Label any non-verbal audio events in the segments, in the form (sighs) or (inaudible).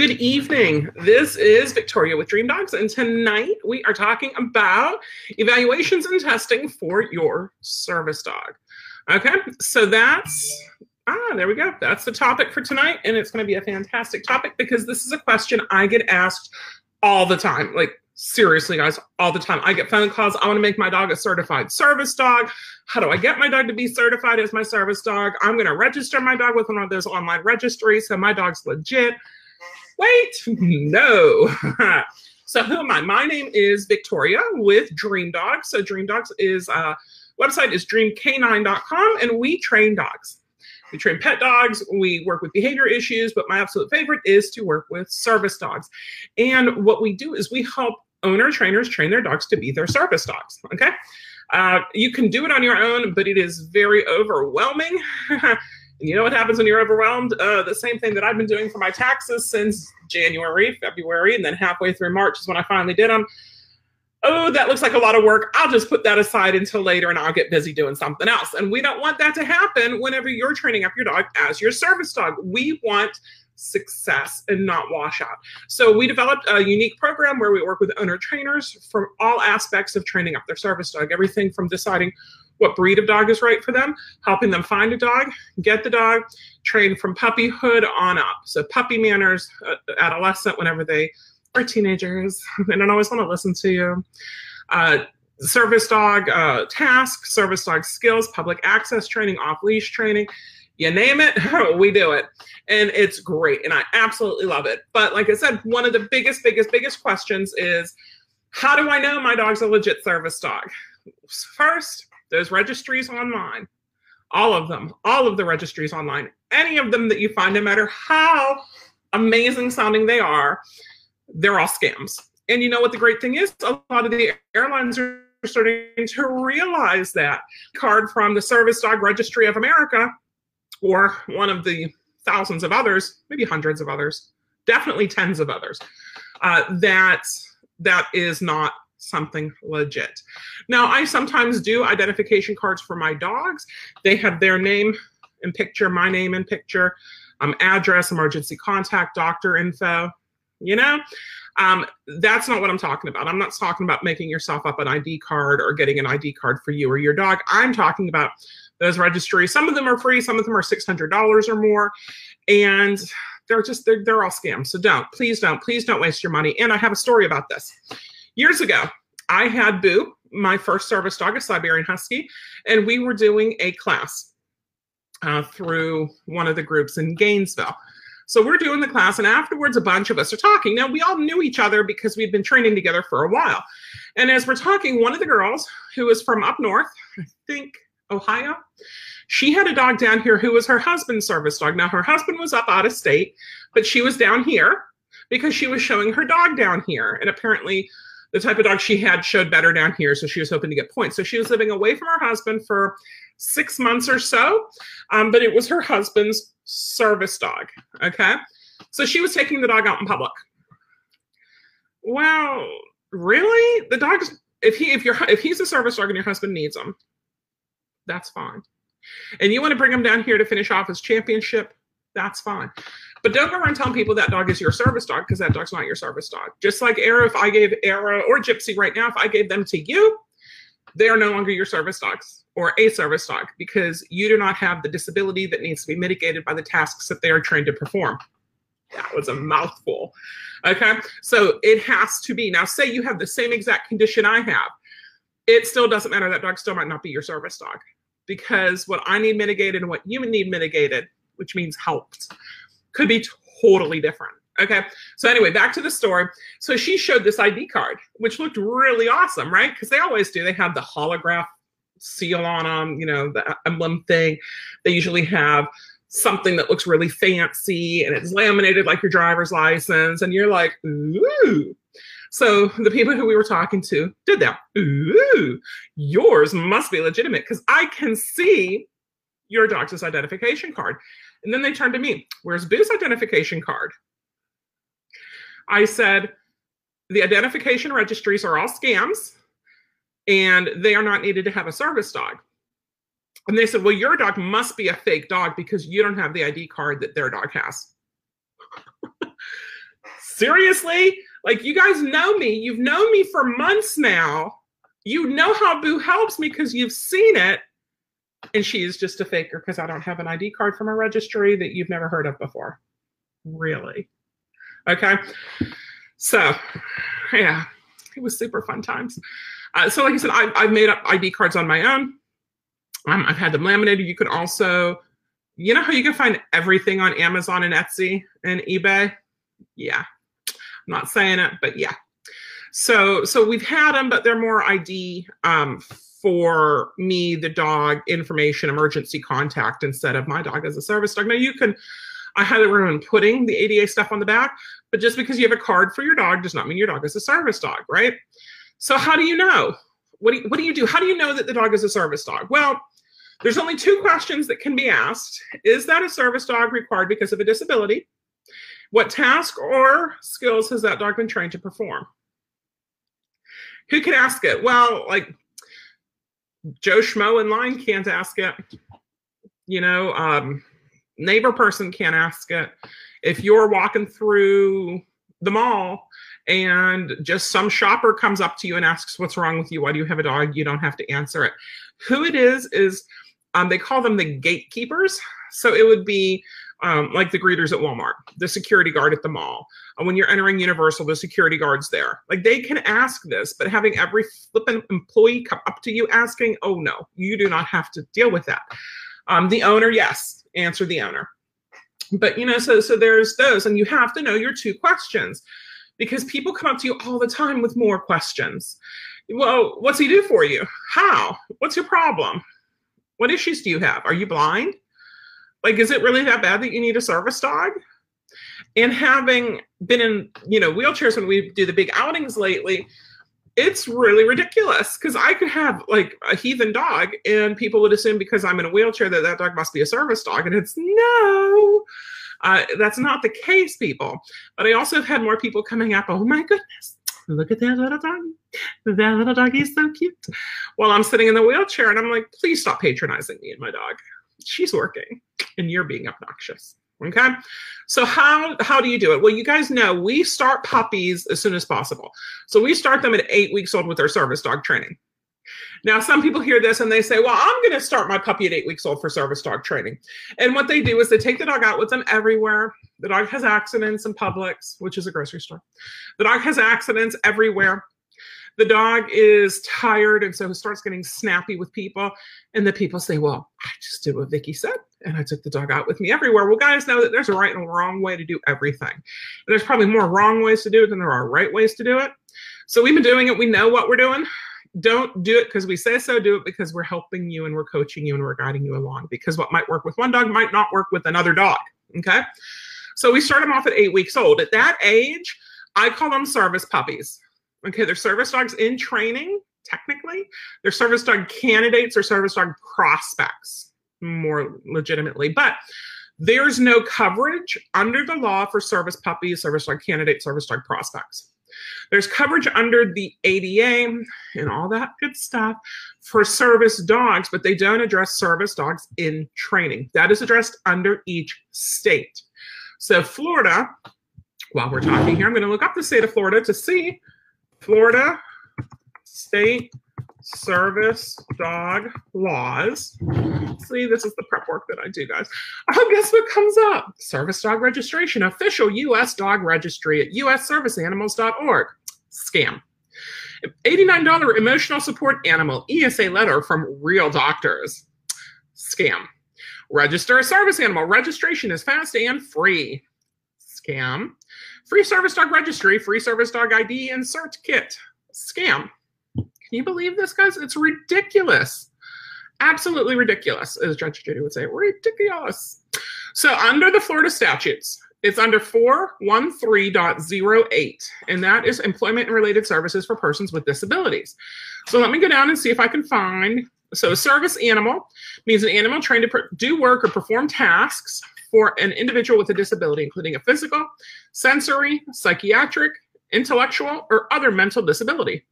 Good evening. This is Victoria with Dream Dogs, and tonight we are talking about evaluations and testing for your service dog. Okay, so that's ah, there we go. That's the topic for tonight, and it's going to be a fantastic topic because this is a question I get asked all the time. Like seriously, guys, all the time. I get phone calls. I want to make my dog a certified service dog. How do I get my dog to be certified as my service dog? I'm going to register my dog with one of those online registries so my dog's legit Wait, (laughs) no. (laughs) so who am I? My name is Victoria with Dream Dogs. So Dream Dogs is uh, website is dreamcanine.com, and we train dogs. We train pet dogs. We work with behavior issues, but my absolute favorite is to work with service dogs. And what we do is we help owner trainers train their dogs to be their service dogs. Okay. Uh, you can do it on your own, but it is very overwhelming. (laughs) You know what happens when you're overwhelmed? Uh, the same thing that I've been doing for my taxes since January, February, and then halfway through March is when I finally did them. Oh, that looks like a lot of work. I'll just put that aside until later and I'll get busy doing something else. And we don't want that to happen whenever you're training up your dog as your service dog. We want success and not washout. So we developed a unique program where we work with owner trainers from all aspects of training up their service dog, everything from deciding what breed of dog is right for them, helping them find a dog, get the dog, train from puppyhood on up. So puppy manners, uh, adolescent, whenever they are teenagers, (laughs) they don't always want to listen to you. Uh, service dog uh, tasks, service dog skills, public access training, off leash training. You name it, (laughs) we do it. And it's great. And I absolutely love it. But like I said, one of the biggest, biggest, biggest questions is how do I know my dog's a legit service dog? First, those registries online, all of them, all of the registries online, any of them that you find, no matter how amazing sounding they are, they're all scams. And you know what the great thing is? A lot of the airlines are starting to realize that card from the Service Dog Registry of America or one of the thousands of others, maybe hundreds of others, definitely tens of others, uh, that that is not something legit. Now, I sometimes do identification cards for my dogs. They have their name and picture, my name and picture, um, address, emergency contact, doctor info. You know, um, that's not what I'm talking about. I'm not talking about making yourself up an ID card or getting an ID card for you or your dog. I'm talking about those registries. Some of them are free, some of them are $600 or more. And they're just, they're, they're all scams. So don't, please don't, please don't waste your money. And I have a story about this years ago, I had Boo, my first service dog, a Siberian Husky, and we were doing a class uh, through one of the groups in Gainesville. So we're doing the class, and afterwards, a bunch of us are talking. Now, we all knew each other because we'd been training together for a while. And as we're talking, one of the girls who was from up north, I think Ohio, she had a dog down here who was her husband's service dog. Now, her husband was up out of state, but she was down here because she was showing her dog down here. And apparently, the type of dog she had showed better down here, so she was hoping to get points. So she was living away from her husband for six months or so, um, but it was her husband's service dog. Okay, so she was taking the dog out in public. Well, really, the dog's if he if you're if he's a service dog and your husband needs him, that's fine. And you want to bring him down here to finish off his championship, that's fine. But don't go around telling people that dog is your service dog because that dog's not your service dog. Just like Arrow, if I gave Arrow or Gypsy right now, if I gave them to you, they are no longer your service dogs or a service dog because you do not have the disability that needs to be mitigated by the tasks that they are trained to perform. That was a mouthful. Okay. So it has to be. Now, say you have the same exact condition I have, it still doesn't matter. That dog still might not be your service dog because what I need mitigated and what you need mitigated, which means helped, could be totally different. Okay. So anyway, back to the story. So she showed this ID card, which looked really awesome, right? Because they always do. They have the holograph seal on them, you know, the emblem thing. They usually have something that looks really fancy and it's laminated like your driver's license. And you're like, ooh. So the people who we were talking to did that. Ooh, yours must be legitimate because I can see your doctor's identification card. And then they turned to me, Where's Boo's identification card? I said, The identification registries are all scams and they are not needed to have a service dog. And they said, Well, your dog must be a fake dog because you don't have the ID card that their dog has. (laughs) seriously? Like, you guys know me. You've known me for months now. You know how Boo helps me because you've seen it. And she is just a faker because I don't have an ID card from a registry that you've never heard of before. Really? Okay. So, yeah, it was super fun times. Uh, so, like I said, I, I've made up ID cards on my own. Um, I've had them laminated. You can also, you know how you can find everything on Amazon and Etsy and eBay? Yeah. I'm not saying it, but yeah. So, so we've had them, but they're more ID um, for me, the dog, information, emergency contact instead of my dog as a service dog. Now you can, I highly recommend putting the ADA stuff on the back, but just because you have a card for your dog does not mean your dog is a service dog, right? So how do you know? What do you, what do you do? How do you know that the dog is a service dog? Well, there's only two questions that can be asked. Is that a service dog required because of a disability? What task or skills has that dog been trained to perform? Who can ask it? Well, like Joe Schmo in line can't ask it. You know, um, neighbor person can't ask it. If you're walking through the mall and just some shopper comes up to you and asks what's wrong with you, why do you have a dog? You don't have to answer it. Who it is is um, they call them the gatekeepers. So it would be um, like the greeters at Walmart, the security guard at the mall. And when you're entering Universal, the security guards there. Like they can ask this, but having every flippin' employee come up to you asking, oh no, you do not have to deal with that. Um, the owner, yes, answer the owner. But you know, so so there's those, and you have to know your two questions because people come up to you all the time with more questions. Well, what's he do for you? How? What's your problem? What issues do you have? Are you blind? Like, is it really that bad that you need a service dog? And having been in, you know, wheelchairs when we do the big outings lately, it's really ridiculous because I could have like a heathen dog, and people would assume because I'm in a wheelchair that that dog must be a service dog, and it's no. Uh, that's not the case, people. But I also have had more people coming up. Oh my goodness, look at that little doggy. That little doggy is so cute. While I'm sitting in the wheelchair, and I'm like, please stop patronizing me and my dog. She's working, and you're being obnoxious. Okay. So how how do you do it? Well, you guys know we start puppies as soon as possible. So we start them at eight weeks old with our service dog training. Now, some people hear this and they say, Well, I'm going to start my puppy at eight weeks old for service dog training. And what they do is they take the dog out with them everywhere. The dog has accidents in Publix, which is a grocery store. The dog has accidents everywhere the dog is tired and so he starts getting snappy with people and the people say well i just did what vicki said and i took the dog out with me everywhere. Well guys know that there's a right and a wrong way to do everything. And there's probably more wrong ways to do it than there are right ways to do it. So we've been doing it. We know what we're doing. Don't do it because we say so. Do it because we're helping you and we're coaching you and we're guiding you along because what might work with one dog might not work with another dog okay? So we start them off at eight weeks old. At that age i call them service puppies Okay, they're service dogs in training, technically. They're service dog candidates or service dog prospects, more legitimately. But there's no coverage under the law for service puppies, service dog candidates, service dog prospects. There's coverage under the ADA and all that good stuff for service dogs, but they don't address service dogs in training. That is addressed under each state. So, Florida, while we're talking here, I'm going to look up the state of Florida to see Florida state service dog laws. See, this is the prep work that I do, guys. Oh, guess what comes up? Service dog registration, official U.S. dog registry at usserviceanimals.org. Scam. $89 emotional support animal ESA letter from real doctors. Scam. Register a service animal. Registration is fast and free. Scam. Free service dog registry, free service dog ID insert kit. Scam. Can you believe this, guys? It's ridiculous. Absolutely ridiculous, as Judge Judy would say. Ridiculous. So, under the Florida statutes, it's under 413.08, and that is employment and related services for persons with disabilities. So, let me go down and see if I can find. So, a service animal means an animal trained to do work or perform tasks for an individual with a disability, including a physical, sensory, psychiatric, intellectual, or other mental disability.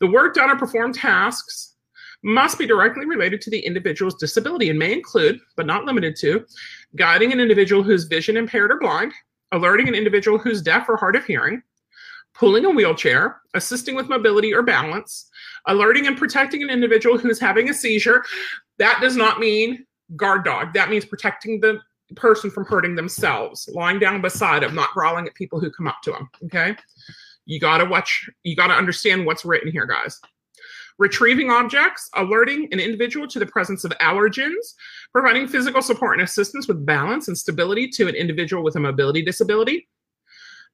The work done or performed tasks must be directly related to the individual's disability and may include, but not limited to, guiding an individual who's vision impaired or blind, alerting an individual who's deaf or hard of hearing, pulling a wheelchair, assisting with mobility or balance, alerting and protecting an individual who's having a seizure. That does not mean guard dog. That means protecting the person from hurting themselves, lying down beside them, not growling at people who come up to them. Okay. You got to watch, you got to understand what's written here, guys. Retrieving objects, alerting an individual to the presence of allergens, providing physical support and assistance with balance and stability to an individual with a mobility disability,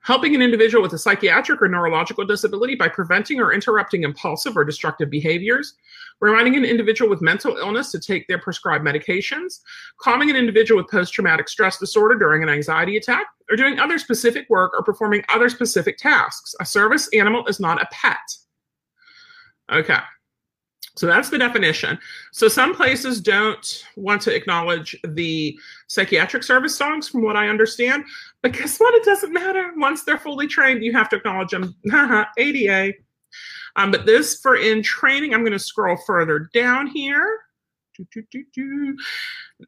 helping an individual with a psychiatric or neurological disability by preventing or interrupting impulsive or destructive behaviors, reminding an individual with mental illness to take their prescribed medications, calming an individual with post traumatic stress disorder during an anxiety attack, or doing other specific work or performing other specific tasks. A service animal is not a pet. Okay. So that's the definition. So some places don't want to acknowledge the psychiatric service dogs, from what I understand. But guess what? It doesn't matter. Once they're fully trained, you have to acknowledge them. (laughs) ADA. Um, but this for in training, I'm going to scroll further down here.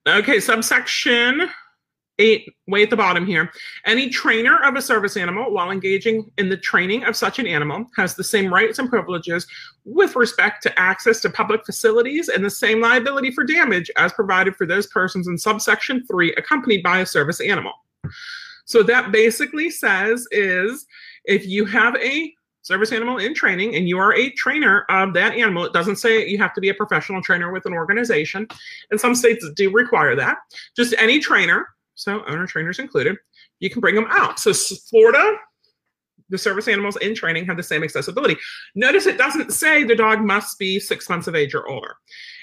Okay, subsection eight, way at the bottom here. Any trainer of a service animal while engaging in the training of such an animal has the same rights and privileges with respect to access to public facilities and the same liability for damage as provided for those persons in subsection three accompanied by a service animal. So that basically says is if you have a service animal in training and you are a trainer of that animal, it doesn't say you have to be a professional trainer with an organization. And some states do require that. Just any trainer, so owner trainers included, you can bring them out. So Florida, the service animals in training have the same accessibility. Notice it doesn't say the dog must be six months of age or older.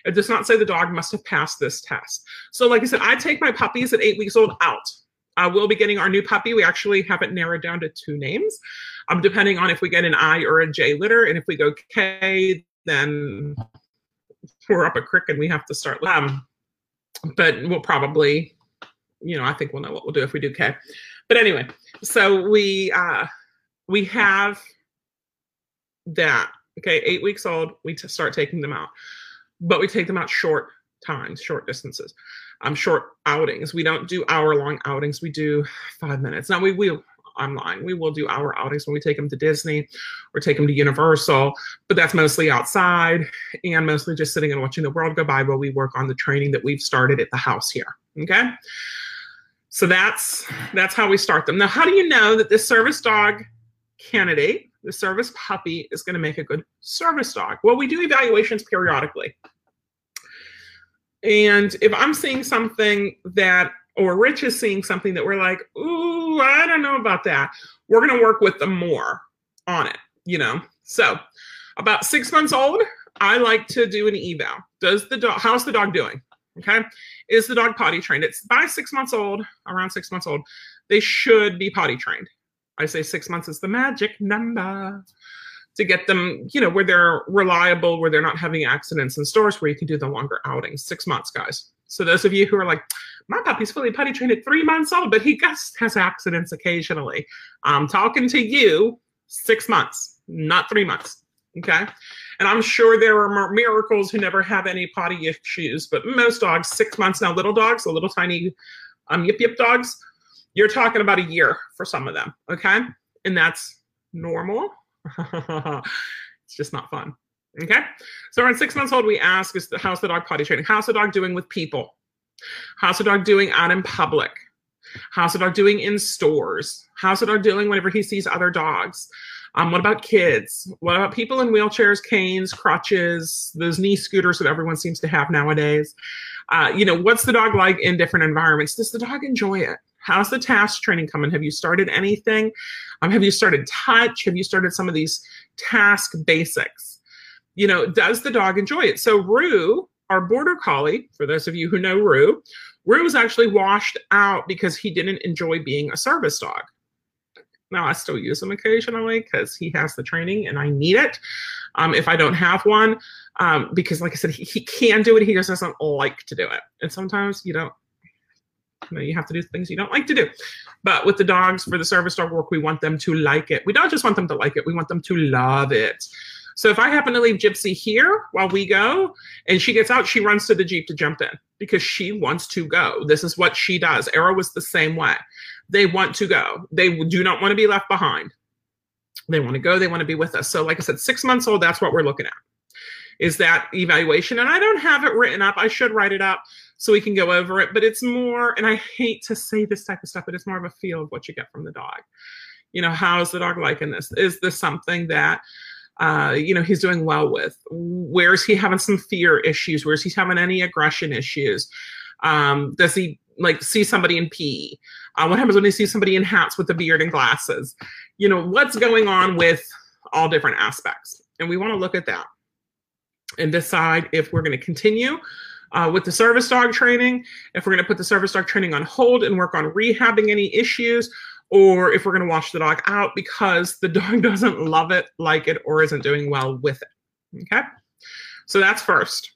It does not say the dog must have passed this test. So, like I said, I take my puppies at eight weeks old out. I will be getting our new puppy. We actually have it narrowed down to two names um, depending on if we get an I or a J litter. And if we go K, then we're up a crick and we have to start. Um, but we'll probably, you know, I think we'll know what we'll do if we do K. But anyway, so we uh, we have that. Okay, eight weeks old, we t- start taking them out, but we take them out short times, short distances, um, short outings. We don't do hour long outings. We do five minutes. Now we will online. We will do our outings when we take them to Disney or take them to Universal, but that's mostly outside and mostly just sitting and watching the world go by while we work on the training that we've started at the house here. Okay. So that's that's how we start them. Now, how do you know that this service dog candidate, the service puppy, is going to make a good service dog? Well, we do evaluations periodically. And if I'm seeing something that or Rich is seeing something that we're like, ooh, I don't know about that. We're going to work with them more on it, you know? So, about six months old, I like to do an eval. Does the dog, how's the dog doing? Okay. Is the dog potty trained? It's by six months old, around six months old, they should be potty trained. I say six months is the magic number to get them, you know, where they're reliable, where they're not having accidents in stores, where you can do the longer outings. Six months, guys. So those of you who are like, my puppy's fully potty trained at three months old, but he just has accidents occasionally. I'm talking to you six months, not three months. Okay. And I'm sure there are miracles who never have any potty issues, but most dogs, six months now, little dogs, the little tiny um, yip yip dogs, you're talking about a year for some of them. Okay. And that's normal. (laughs) it's just not fun. Okay. So around six months old, we ask, is the, how's the dog potty training? How's the dog doing with people? How's the dog doing out in public? How's the dog doing in stores? How's the dog doing whenever he sees other dogs? Um, what about kids? What about people in wheelchairs, canes, crutches, those knee scooters that everyone seems to have nowadays? Uh, you know, what's the dog like in different environments? Does the dog enjoy it? How's the task training coming? Have you started anything? Um, have you started touch? Have you started some of these task basics? you know, does the dog enjoy it? So Rue, our border collie, for those of you who know Rue, Rue was actually washed out because he didn't enjoy being a service dog. Now I still use him occasionally because he has the training and I need it. Um, if I don't have one, um, because like I said, he, he can do it. He just doesn't like to do it. And sometimes you don't, you know, you have to do things you don't like to do. But with the dogs for the service dog work, we want them to like it. We don't just want them to like it. We want them to love it. So if I happen to leave Gypsy here while we go and she gets out, she runs to the Jeep to jump in because she wants to go. This is what she does. Arrow was the same way. They want to go. They do not want to be left behind. They want to go. They want to be with us. So, like I said, six months old, that's what we're looking at is that evaluation. And I don't have it written up. I should write it up so we can go over it. But it's more, and I hate to say this type of stuff, but it's more of a feel of what you get from the dog. You know, how is the dog liking this? Is this something that uh, you know, he's doing well with? Where is he having some fear issues? Where is he having any aggression issues? Um, does he like see somebody in PE? Uh, what happens when he see somebody in hats with a beard and glasses? You know, what's going on with all different aspects? And we want to look at that and decide if we're going to continue uh, with the service dog training, if we're going to put the service dog training on hold and work on rehabbing any issues, or if we're going to wash the dog out because the (laughs) dog doesn't love it, like it, or isn't doing well with it. Okay, so that's first.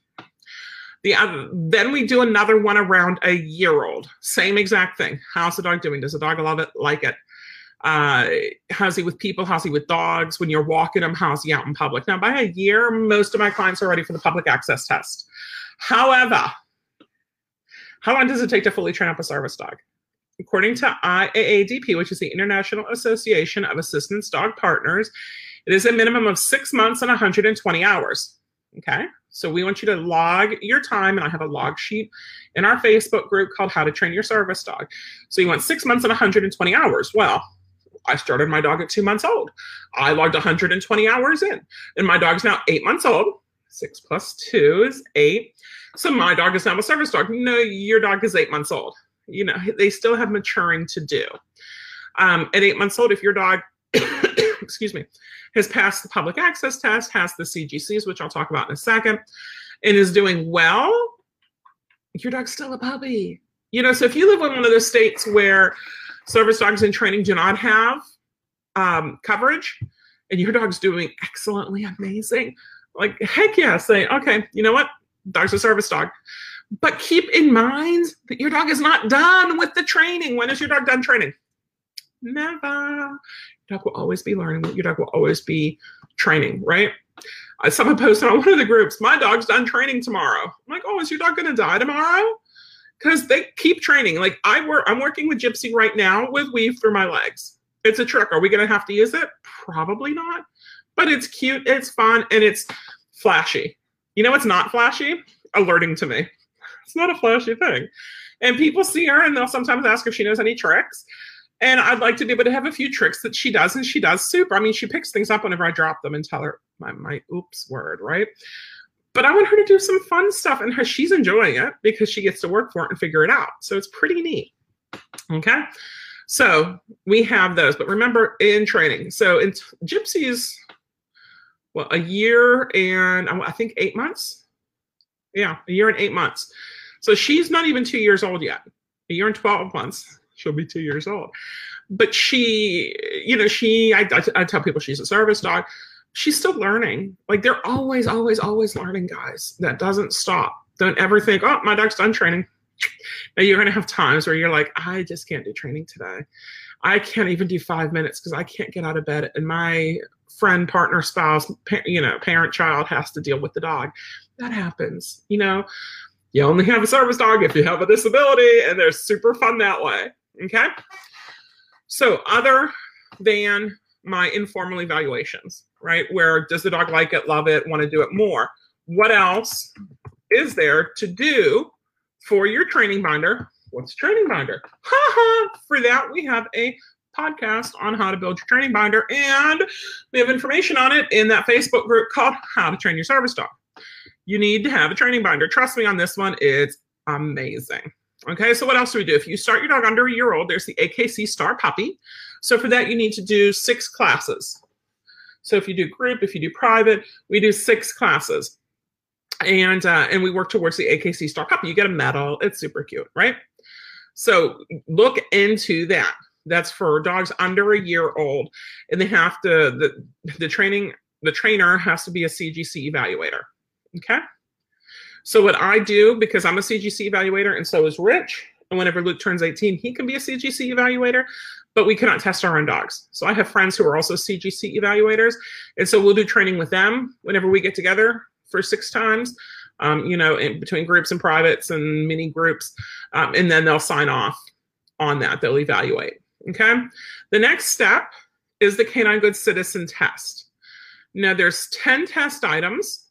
The other, then we do another one around a year old. Same exact thing. How's the dog doing? Does the dog love it, like it? Uh, how's he with people? How's he with dogs? When you're walking him, how's he out in public? Now, by a year, most of my clients are ready for the public access test. However, how long does it take to fully train up a service dog? According to IAADP, which is the International Association of Assistance Dog Partners, it is a minimum of six months and 120 hours. Okay, so we want you to log your time, and I have a log sheet in our Facebook group called How to Train Your Service Dog. So you want six months and 120 hours. Well, I started my dog at two months old. I logged 120 hours in, and my dog's now eight months old. Six plus two is eight. So my dog is now a service dog. No, your dog is eight months old you know they still have maturing to do um, at eight months old if your dog (coughs) excuse me has passed the public access test has the cgcs which i'll talk about in a second and is doing well your dog's still a puppy you know so if you live in one of those states where service dogs in training do not have um, coverage and your dog's doing excellently amazing like heck yeah say okay you know what dog's a service dog but keep in mind that your dog is not done with the training. When is your dog done training? Never. Dog will always be learning. Your dog will always be training, right? Uh, someone posted on one of the groups, my dog's done training tomorrow. I'm like, oh, is your dog going to die tomorrow? Because they keep training. Like I work, I'm working with Gypsy right now with weave through my legs. It's a trick. Are we going to have to use it? Probably not. But it's cute, it's fun, and it's flashy. You know what's not flashy? Alerting to me. It's not a flashy thing. And people see her and they'll sometimes ask if she knows any tricks. And I'd like to be able to have a few tricks that she does, and she does super. I mean, she picks things up whenever I drop them and tell her my, my oops word, right? But I want her to do some fun stuff, and her, she's enjoying it because she gets to work for it and figure it out. So it's pretty neat. Okay. So we have those, but remember in training. So in Gypsy's, well, a year and I think eight months. Yeah, a year and eight months. So she's not even two years old yet. A year and 12 months, she'll be two years old. But she, you know, she, I, I, I tell people she's a service dog. She's still learning. Like they're always, always, always learning, guys. That doesn't stop. Don't ever think, oh, my dog's done training. Now you're going to have times where you're like, I just can't do training today. I can't even do five minutes because I can't get out of bed. And my friend, partner, spouse, you know, parent, child has to deal with the dog. That happens, you know you only have a service dog if you have a disability, and they're super fun that way. Okay. So, other than my informal evaluations, right? Where does the dog like it, love it, want to do it more? What else is there to do for your training binder? What's training binder? for that, we have a podcast on how to build your training binder, and we have information on it in that Facebook group called How to Train Your Service Dog you need to have a training binder. Trust me on this one, it's amazing. Okay, so what else do we do? If you start your dog under a year old, there's the AKC Star Puppy. So for that, you need to do six classes. So if you do group, if you do private, we do six classes. And uh, and we work towards the AKC Star Puppy. You get a medal. It's super cute, right? So look into that. That's for dogs under a year old, and they have to the the training the trainer has to be a CGC evaluator. Okay. So what I do, because I'm a CGC evaluator and so is Rich, and whenever Luke turns 18, he can be a CGC evaluator, but we cannot test our own dogs. So I have friends who are also CGC evaluators. And so we'll do training with them whenever we get together for six times, um, you know, in between groups and privates and mini groups. Um, and then they'll sign off on that. They'll evaluate. Okay. The next step is the Canine Good Citizen test. Now there's 10 test items.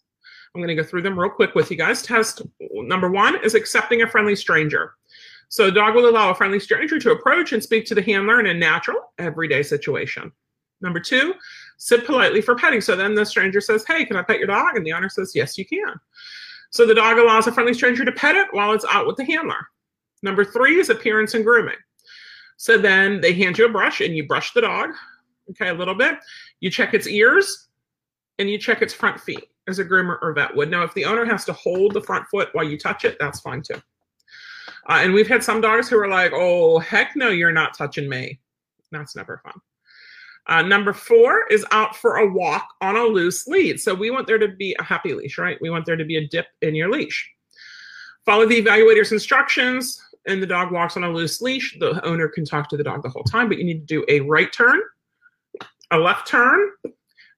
I'm going to go through them real quick with you guys. Test number one is accepting a friendly stranger. So a dog will allow a friendly stranger to approach and speak to the handler in a natural, everyday situation. Number two, sit politely for petting. So then the stranger says, Hey, can I pet your dog? And the owner says, Yes, you can. So the dog allows a friendly stranger to pet it while it's out with the handler. Number three is appearance and grooming. So then they hand you a brush and you brush the dog, okay, a little bit. You check its ears and you check its front feet as a groomer or vet would. Now, if the owner has to hold the front foot while you touch it, that's fine too. Uh, and we've had some dogs who are like, oh, heck no, you're not touching me. That's never fun. Uh, number four is out for a walk on a loose lead. So we want there to be a happy leash, right? We want there to be a dip in your leash. Follow the evaluator's instructions, and the dog walks on a loose leash. The owner can talk to the dog the whole time, but you need to do a right turn, a left turn,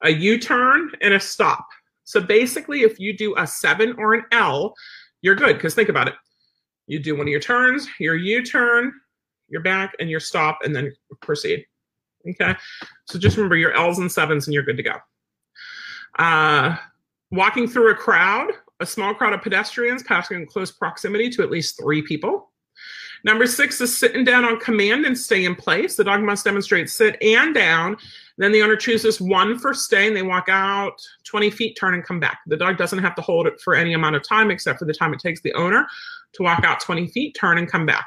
a U turn, and a stop. So basically, if you do a seven or an L, you're good. Because think about it you do one of your turns, your U turn, your back, and your stop, and then proceed. Okay. So just remember your L's and sevens, and you're good to go. Uh, walking through a crowd, a small crowd of pedestrians passing in close proximity to at least three people. Number six is sitting down on command and stay in place. The dog must demonstrate sit and down. Then the owner chooses one for stay and they walk out 20 feet, turn and come back. The dog doesn't have to hold it for any amount of time except for the time it takes the owner to walk out 20 feet, turn and come back.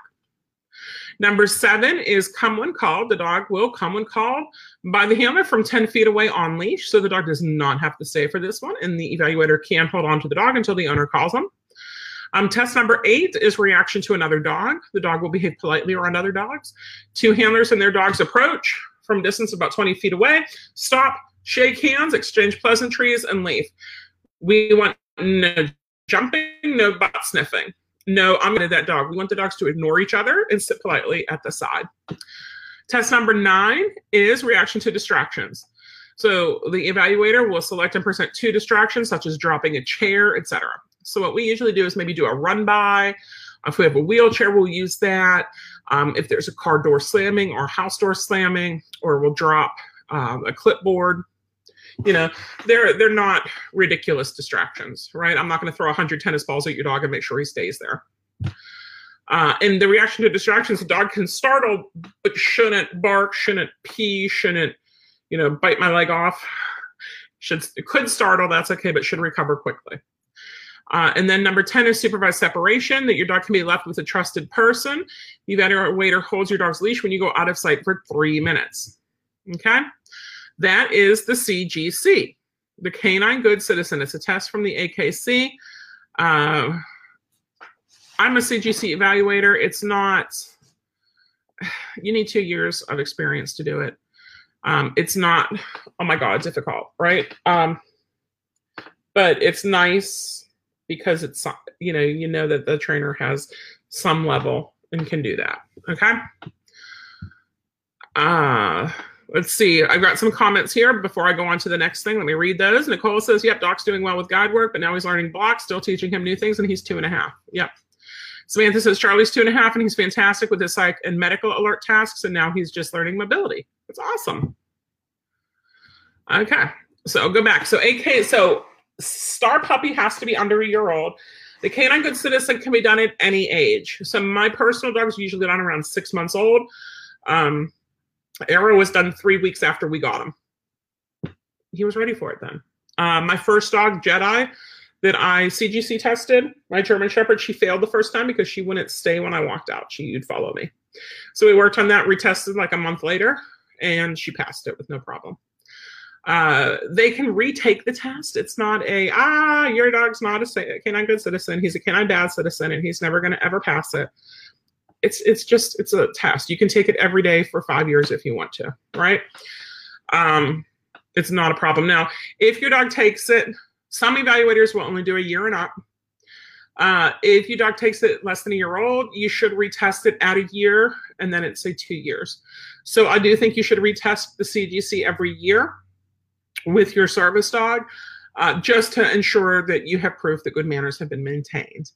Number seven is come when called. The dog will come when called by the handler from 10 feet away on leash. So the dog does not have to stay for this one, and the evaluator can hold on to the dog until the owner calls him. Um, test number eight is reaction to another dog. The dog will behave politely around other dogs. Two handlers and their dogs approach from distance about 20 feet away, stop, shake hands, exchange pleasantries, and leave. We want no jumping, no butt sniffing. No, I'm going to that dog. We want the dogs to ignore each other and sit politely at the side. Test number nine is reaction to distractions. So the evaluator will select and present two distractions, such as dropping a chair, etc. So what we usually do is maybe do a run by. If we have a wheelchair, we'll use that. Um, if there's a car door slamming or house door slamming, or we'll drop um, a clipboard. You know, they're they're not ridiculous distractions, right? I'm not going to throw 100 tennis balls at your dog and make sure he stays there. Uh, and the reaction to distractions, the dog can startle, but shouldn't bark, shouldn't pee, shouldn't, you know, bite my leg off. Should could startle, that's okay, but should recover quickly. Uh, and then number 10 is supervised separation, that your dog can be left with a trusted person. The evaluator holds your dog's leash when you go out of sight for three minutes. Okay? That is the CGC, the Canine Good Citizen. It's a test from the AKC. Uh, I'm a CGC evaluator. It's not, (sighs) you need two years of experience to do it. Um, it's not, oh my God, difficult, right? Um, but it's nice because it's you know you know that the trainer has some level and can do that okay? Uh let's see. I've got some comments here before i go on to the next thing. Let me read those. Nicole says yep doc's doing well with guide work but now he's learning blocks still teaching him new things and he's two and a half. Yep. Samantha says charlie's two and a half and he's fantastic with his psych and medical alert tasks and now he's just learning mobility. That's awesome. Okay. So go back. So ak so star puppy has to be under a year old. The canine good citizen can be done at any age. So my personal dog is usually done around six months old. Um, Arrow was done three weeks after we got him. He was ready for it then. Uh, my first dog, Jedi, that I CGC tested, my German Shepherd, she failed the first time because she wouldn't stay when I walked out. She would follow me. So we worked on that, retested like a month later, and she passed it with no problem uh, they can retake the test. It's not a ah, your dog's not a canine good citizen. He's a canine bad citizen, and he's never going to ever pass it. It's it's just it's a test. You can take it every day for five years if you want to, right? Um, it's not a problem. Now, if your dog takes it, some evaluators will only do a year and up. Uh, if your dog takes it less than a year old, you should retest it at a year and then it's say two years. So I do think you should retest the CGC every year with your service dog uh, just to ensure that you have proof that good manners have been maintained.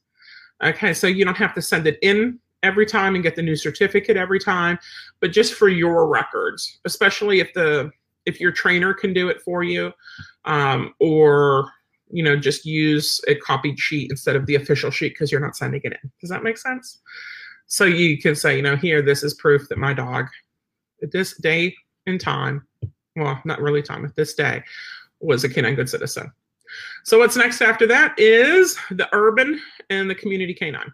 Okay, so you don't have to send it in every time and get the new certificate every time, but just for your records, especially if the if your trainer can do it for you, um, or you know just use a copied sheet instead of the official sheet because you're not sending it in. Does that make sense? So you can say, you know, here this is proof that my dog at this day and time, well, not really at this day, was a canine good citizen. So what's next after that is the urban and the community canine.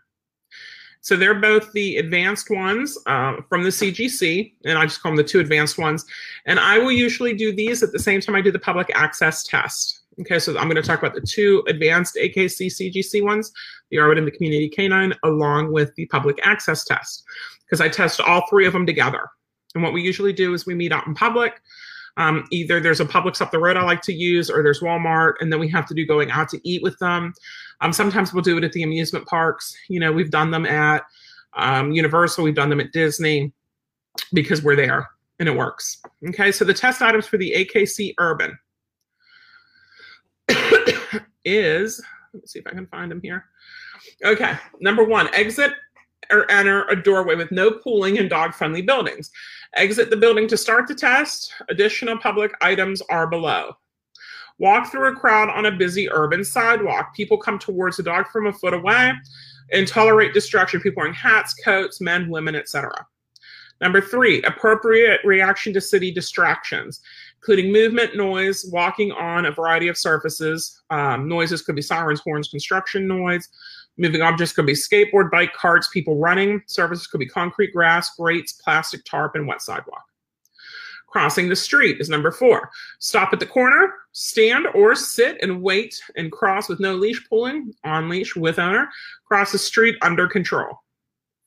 So they're both the advanced ones uh, from the CGC, and I just call them the two advanced ones. And I will usually do these at the same time I do the public access test. Okay, so I'm going to talk about the two advanced AKC CGC ones, the urban and the community canine, along with the public access test, because I test all three of them together. And what we usually do is we meet out in public. Um, either there's a Publix up the road I like to use, or there's Walmart, and then we have to do going out to eat with them. Um, sometimes we'll do it at the amusement parks. You know, we've done them at um, Universal, we've done them at Disney because we're there and it works. Okay, so the test items for the AKC Urban (coughs) is, let me see if I can find them here. Okay, number one, exit or enter a doorway with no pooling in dog friendly buildings. Exit the building to start the test. Additional public items are below. Walk through a crowd on a busy urban sidewalk. People come towards the dog from a foot away and tolerate distraction. People wearing hats, coats, men, women, etc. Number three, appropriate reaction to city distractions, including movement, noise, walking on a variety of surfaces. Um, noises could be sirens, horns, construction noise, Moving objects could be skateboard, bike, carts, people running. Surfaces could be concrete, grass, grates, plastic, tarp, and wet sidewalk. Crossing the street is number four. Stop at the corner, stand or sit and wait and cross with no leash pulling, on leash with owner. Cross the street under control.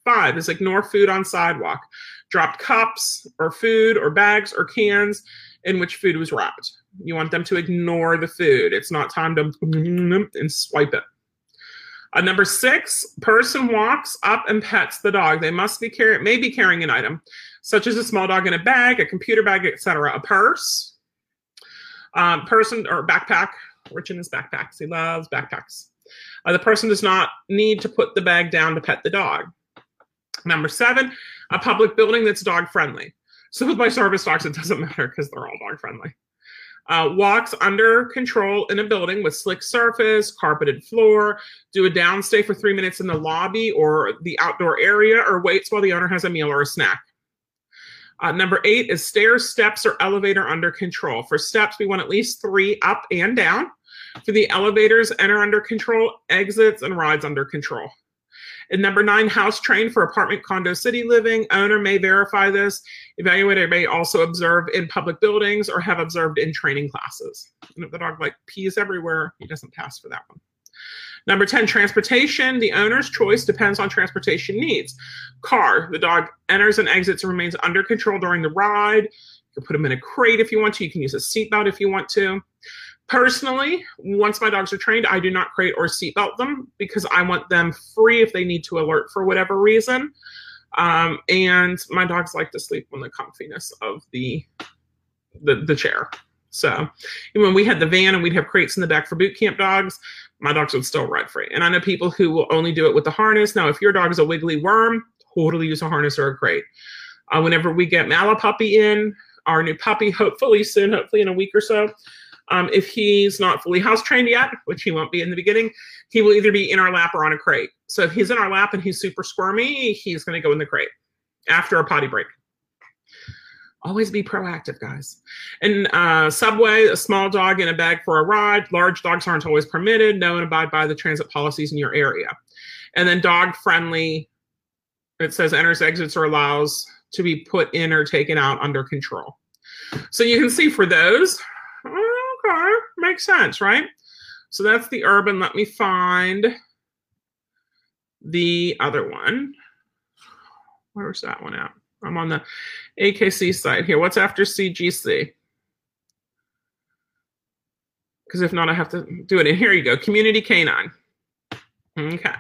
Five is ignore food on sidewalk. Dropped cups or food or bags or cans in which food was wrapped. You want them to ignore the food. It's not time to and swipe it. Uh, number six, person walks up and pets the dog. They must be carrying, may be carrying an item, such as a small dog in a bag, a computer bag, etc. A purse, um, person or backpack. Rich in his backpacks. He loves backpacks. Uh, the person does not need to put the bag down to pet the dog. Number seven, a public building that's dog friendly. So with my service dogs, it doesn't (laughs) matter because they're all dog friendly. Uh, walks under control in a building with slick surface, carpeted floor, do a downstay for three minutes in the lobby or the outdoor area, or waits while the owner has a meal or a snack. Uh, number eight is stairs, steps, or elevator under control. For steps, we want at least three up and down. For the elevators, enter under control, exits, and rides under control. And number nine, house trained for apartment, condo, city living. Owner may verify this. Evaluator may also observe in public buildings or have observed in training classes. And if the dog like pees everywhere, he doesn't pass for that one. Number 10, transportation. The owner's choice depends on transportation needs. Car, the dog enters and exits and remains under control during the ride. You can put him in a crate if you want to. You can use a seatbelt if you want to. Personally, once my dogs are trained, I do not crate or seatbelt them because I want them free if they need to alert for whatever reason. Um, and my dogs like to sleep on the comfiness of the the, the chair. So when we had the van and we'd have crates in the back for boot camp dogs, my dogs would still ride free. And I know people who will only do it with the harness. Now, if your dog is a wiggly worm, totally use a harness or a crate. Uh, whenever we get Malapuppy in, our new puppy, hopefully soon, hopefully in a week or so, um, if he's not fully house trained yet, which he won't be in the beginning, he will either be in our lap or on a crate. So if he's in our lap and he's super squirmy, he's going to go in the crate after a potty break. Always be proactive, guys. And uh, subway, a small dog in a bag for a ride. Large dogs aren't always permitted. Know and abide by the transit policies in your area. And then dog friendly, it says enters, exits, or allows to be put in or taken out under control. So you can see for those, makes sense, right? So that's the urban. Let me find the other one. Where's that one at? I'm on the AKC side here. What's after CGC? Because if not, I have to do it. And here you go, community canine. Okay.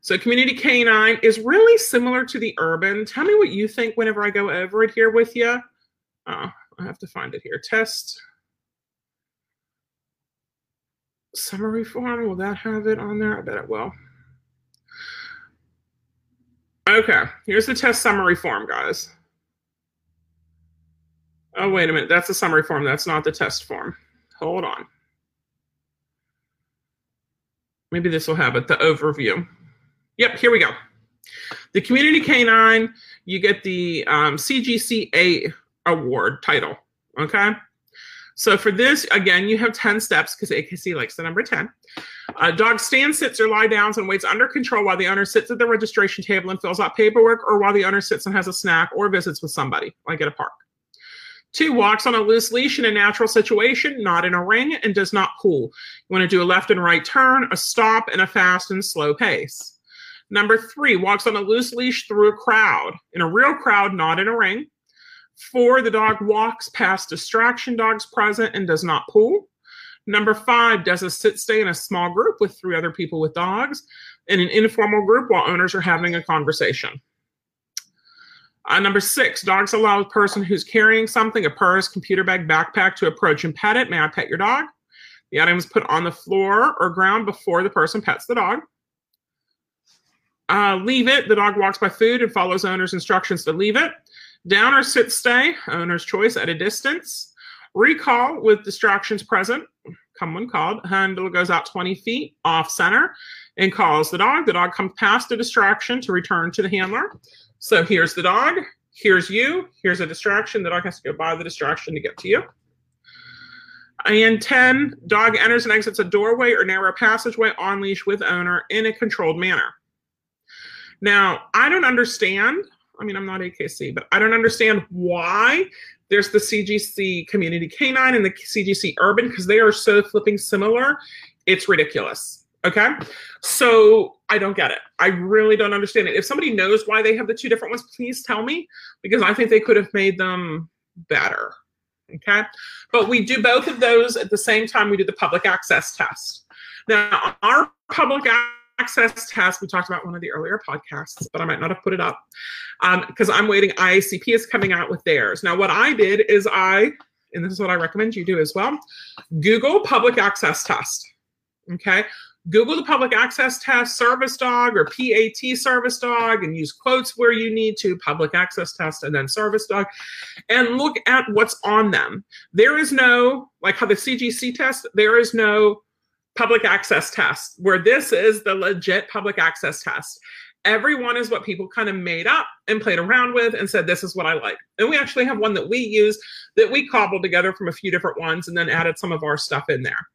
So community canine is really similar to the urban. Tell me what you think whenever I go over it here with you. Oh, I have to find it here. Test summary form. Will that have it on there? I bet it will. Okay, here's the test summary form, guys. Oh, wait a minute. That's the summary form. That's not the test form. Hold on. Maybe this will have it, the overview. Yep, here we go. The Community Canine, you get the um, CGCA award title. Okay. So for this, again, you have 10 steps because AKC likes the number 10. A dog stands, sits, or lie down and waits under control while the owner sits at the registration table and fills out paperwork, or while the owner sits and has a snack or visits with somebody, like at a park. Two, walks on a loose leash in a natural situation, not in a ring, and does not pull. You want to do a left and right turn, a stop, and a fast and slow pace. Number three, walks on a loose leash through a crowd, in a real crowd, not in a ring. Four, the dog walks past distraction dogs present and does not pull. Number five, does a sit stay in a small group with three other people with dogs in an informal group while owners are having a conversation. Uh, number six, dogs allow a person who's carrying something, a purse, computer bag, backpack, to approach and pet it. May I pet your dog? The item is put on the floor or ground before the person pets the dog. Uh, leave it. The dog walks by food and follows owner's instructions to leave it. Down or sit stay, owner's choice at a distance. Recall with distractions present. Come when called. Handle goes out 20 feet off center and calls the dog. The dog comes past the distraction to return to the handler. So here's the dog. Here's you. Here's a distraction. The dog has to go by the distraction to get to you. And 10, dog enters and exits a doorway or narrow passageway on leash with owner in a controlled manner. Now, I don't understand I mean, I'm not AKC, but I don't understand why there's the CGC Community Canine and the CGC Urban because they are so flipping similar. It's ridiculous. Okay. So I don't get it. I really don't understand it. If somebody knows why they have the two different ones, please tell me because I think they could have made them better. Okay. But we do both of those at the same time we do the public access test. Now, our public access access test. We talked about one of the earlier podcasts but i might not have put it up because um, i'm waiting. IACP is coming out with theirs. Now what i did is i and this is what i recommend you do as well google public access test okay? Google the public access test service dog or pat service dog and use quotes where you need to public access test and then service dog and look at what's on them. There is no like how the cgc test there is no public access test, where this is the legit public access test. Everyone is what people kind of made up and played around with and said, This is what I like. And we actually have one that we use that we cobbled together from a few different ones and then added some of our stuff in there.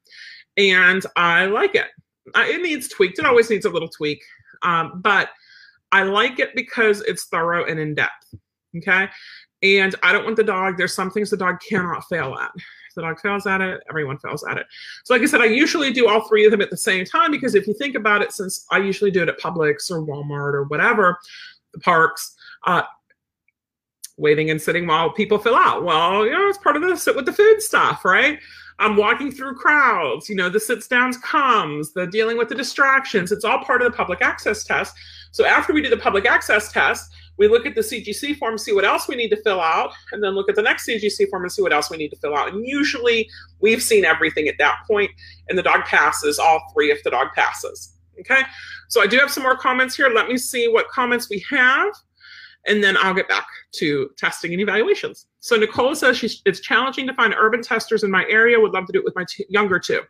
And I like it. It needs tweaked, it always needs a little tweak. Um, but I like it because it's thorough and in depth. Okay. And I don't want the dog, there's some things the dog cannot fail at the dog fails at it, everyone fails at it. So, like I said, I usually do all three of them at the same time because if you think about it, since I usually do it at Publix or Walmart or whatever, the parks, uh, waiting and sitting while people fill out. Well, you know, it's part of the sit with the food stuff, right? I'm walking through crowds, you know, the sits downs comes, the dealing with the distractions. It's all part of the public access test. So after we do the public access test, we look at the CGC form, see what else we need to fill out, and then look at the next CGC form and see what else we need to fill out. And usually we've seen everything at that point, and the dog passes all three if the dog passes. Okay, so I do have some more comments here. Let me see what comments we have, and then I'll get back to testing and evaluations. So Nicole says she's, it's challenging to find urban testers in my area. Would love to do it with my t- younger two.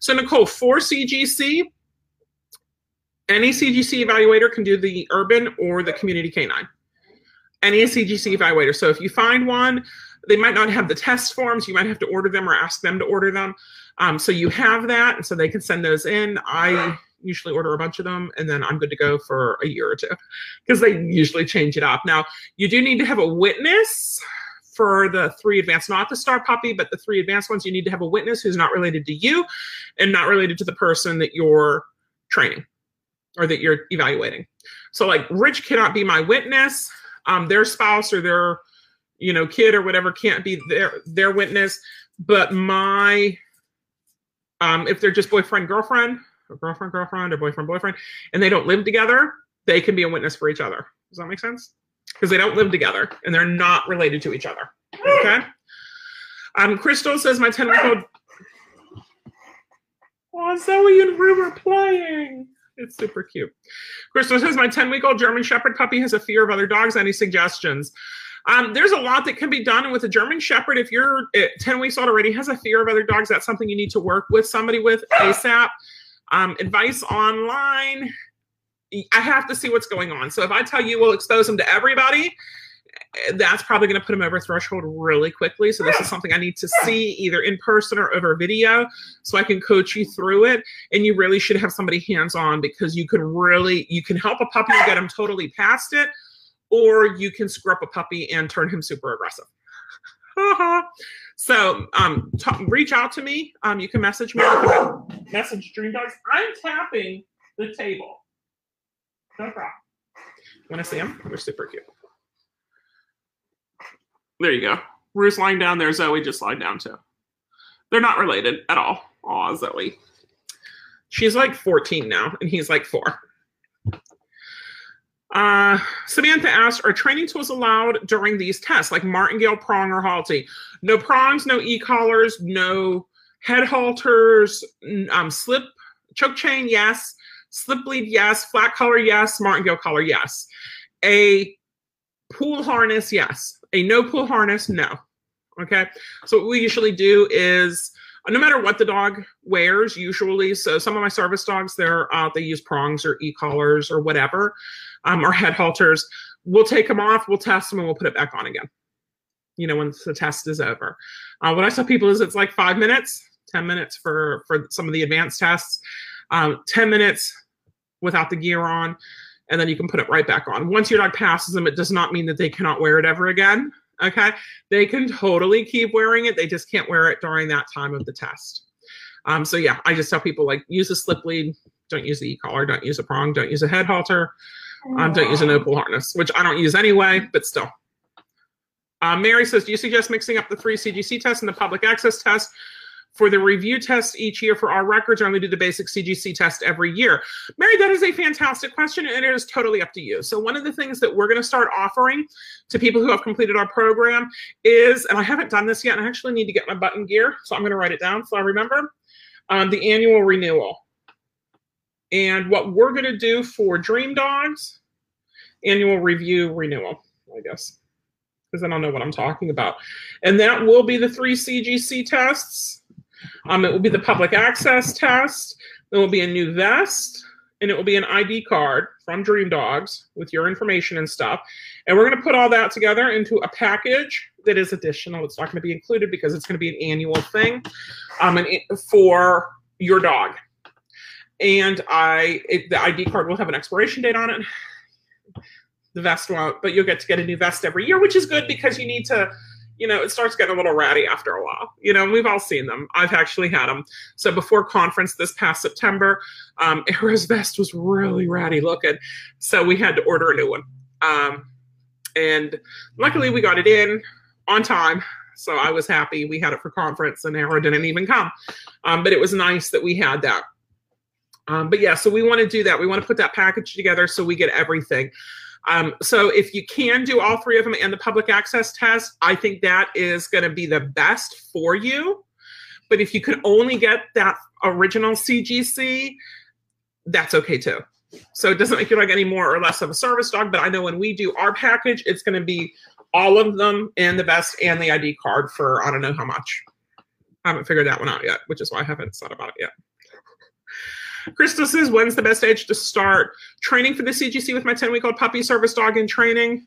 So Nicole, for CGC, any CGC evaluator can do the urban or the community canine. Any CGC evaluator. So if you find one, they might not have the test forms. You might have to order them or ask them to order them. Um, so you have that, and so they can send those in. I usually order a bunch of them, and then I'm good to go for a year or two because they usually change it up. Now you do need to have a witness for the three advanced, not the star puppy, but the three advanced ones. You need to have a witness who's not related to you and not related to the person that you're training or that you're evaluating. So like Rich cannot be my witness. Um, their spouse or their, you know, kid or whatever can't be their their witness. But my, um, if they're just boyfriend girlfriend or girlfriend girlfriend or boyfriend boyfriend, and they don't live together, they can be a witness for each other. Does that make sense? Because they don't live together and they're not related to each other. Okay. Um, Crystal says my 10 year old. Oh, Zoe and Rue are playing. It's super cute. Crystal says, My 10 week old German Shepherd puppy has a fear of other dogs. Any suggestions? Um, there's a lot that can be done with a German Shepherd. If you're eh, 10 weeks old already, has a fear of other dogs, that's something you need to work with somebody with ASAP. Um, advice online, I have to see what's going on. So if I tell you we'll expose them to everybody, that's probably going to put him over threshold really quickly. So this is something I need to see either in person or over video so I can coach you through it. And you really should have somebody hands on because you can really, you can help a puppy get him totally past it or you can screw up a puppy and turn him super aggressive. (laughs) so um, t- reach out to me. Um, you can message me. Message Dream Dogs. I'm tapping the table. No problem. Want to see them? They're super cute. There you go. Ruth's lying down there. Zoe just lying down too. They're not related at all. Aw, Zoe. She's like 14 now, and he's like four. Uh, Samantha asked, are training tools allowed during these tests, like martingale, prong, or Halti? No prongs, no e-collars, no head halters, um, slip, choke chain, yes. Slip lead, yes. Flat collar, yes. Martingale collar, yes. A pool harness, yes. A no pull harness, no. Okay. So what we usually do is no matter what the dog wears, usually. So some of my service dogs, they're uh, they use prongs or e-collars or whatever um, or head halters. We'll take them off, we'll test them, and we'll put it back on again. You know, once the test is over. Uh, what I tell people is it's like five minutes, 10 minutes for, for some of the advanced tests, um, 10 minutes without the gear on, and then you can put it right back on. Once your dog passes them, it does not mean that they cannot wear it ever again. Okay. They can totally keep wearing it. They just can't wear it during that time of the test. Um, so yeah, I just tell people like use a slip lead, don't use the e-collar, don't use a prong, don't use a head halter. Um, don't use an no pull harness, which I don't use anyway, but still. Uh, Mary says, do you suggest mixing up the three CGC tests and the public access test for the review test each year for our records, or only do the basic CGC test every year? Mary, that is a fantastic question, and it is totally up to you. So one of the things that we're going to start offering to people who have completed our program is, and I haven't done this yet, and I actually need to get my button gear, so I'm going to write it down so I remember, um, the annual renewal. And what we're going to do for Dream Dogs, annual review renewal, I guess, because I don't know what I'm talking about. And that will be the three CGC tests. Um, it will be the public access test. There will be a new vest, and it will be an ID card from Dream Dogs with your information and stuff. And we're going to put all that together into a package that is additional. It's not going to be included because it's going to be an annual thing um, and for your dog and I it, the ID card will have an expiration date on it. The vest won't, but you'll get to get a new vest every year, which is good because you need to, you know, it starts getting a little ratty after a while. You know, we've all seen them. I've actually had them. So before conference this past September, um, (laughs) Arrow's vest was really ratty looking, so we had to order a new one. Um, and luckily, we got it in on time. So I was happy we had it for conference, and Arrow didn't even come. Um, but it was nice that we had that. Um, but yeah, so we want to do that. We want to put that package together so we get everything. Um, so if you can do all three of them and the public access test, I think that is going to be the best for you. But if you could only get that original CGC, that's okay too. So it doesn't make you like any more or less of a service dog. But I know when we do our package, it's going to be all of them and the best and the ID card for I don't know how much. I haven't figured that one out yet, which is why I haven't thought about it yet. Crystal says, when's the best age to start training for the CGC with my 10 week old puppy service dog in training?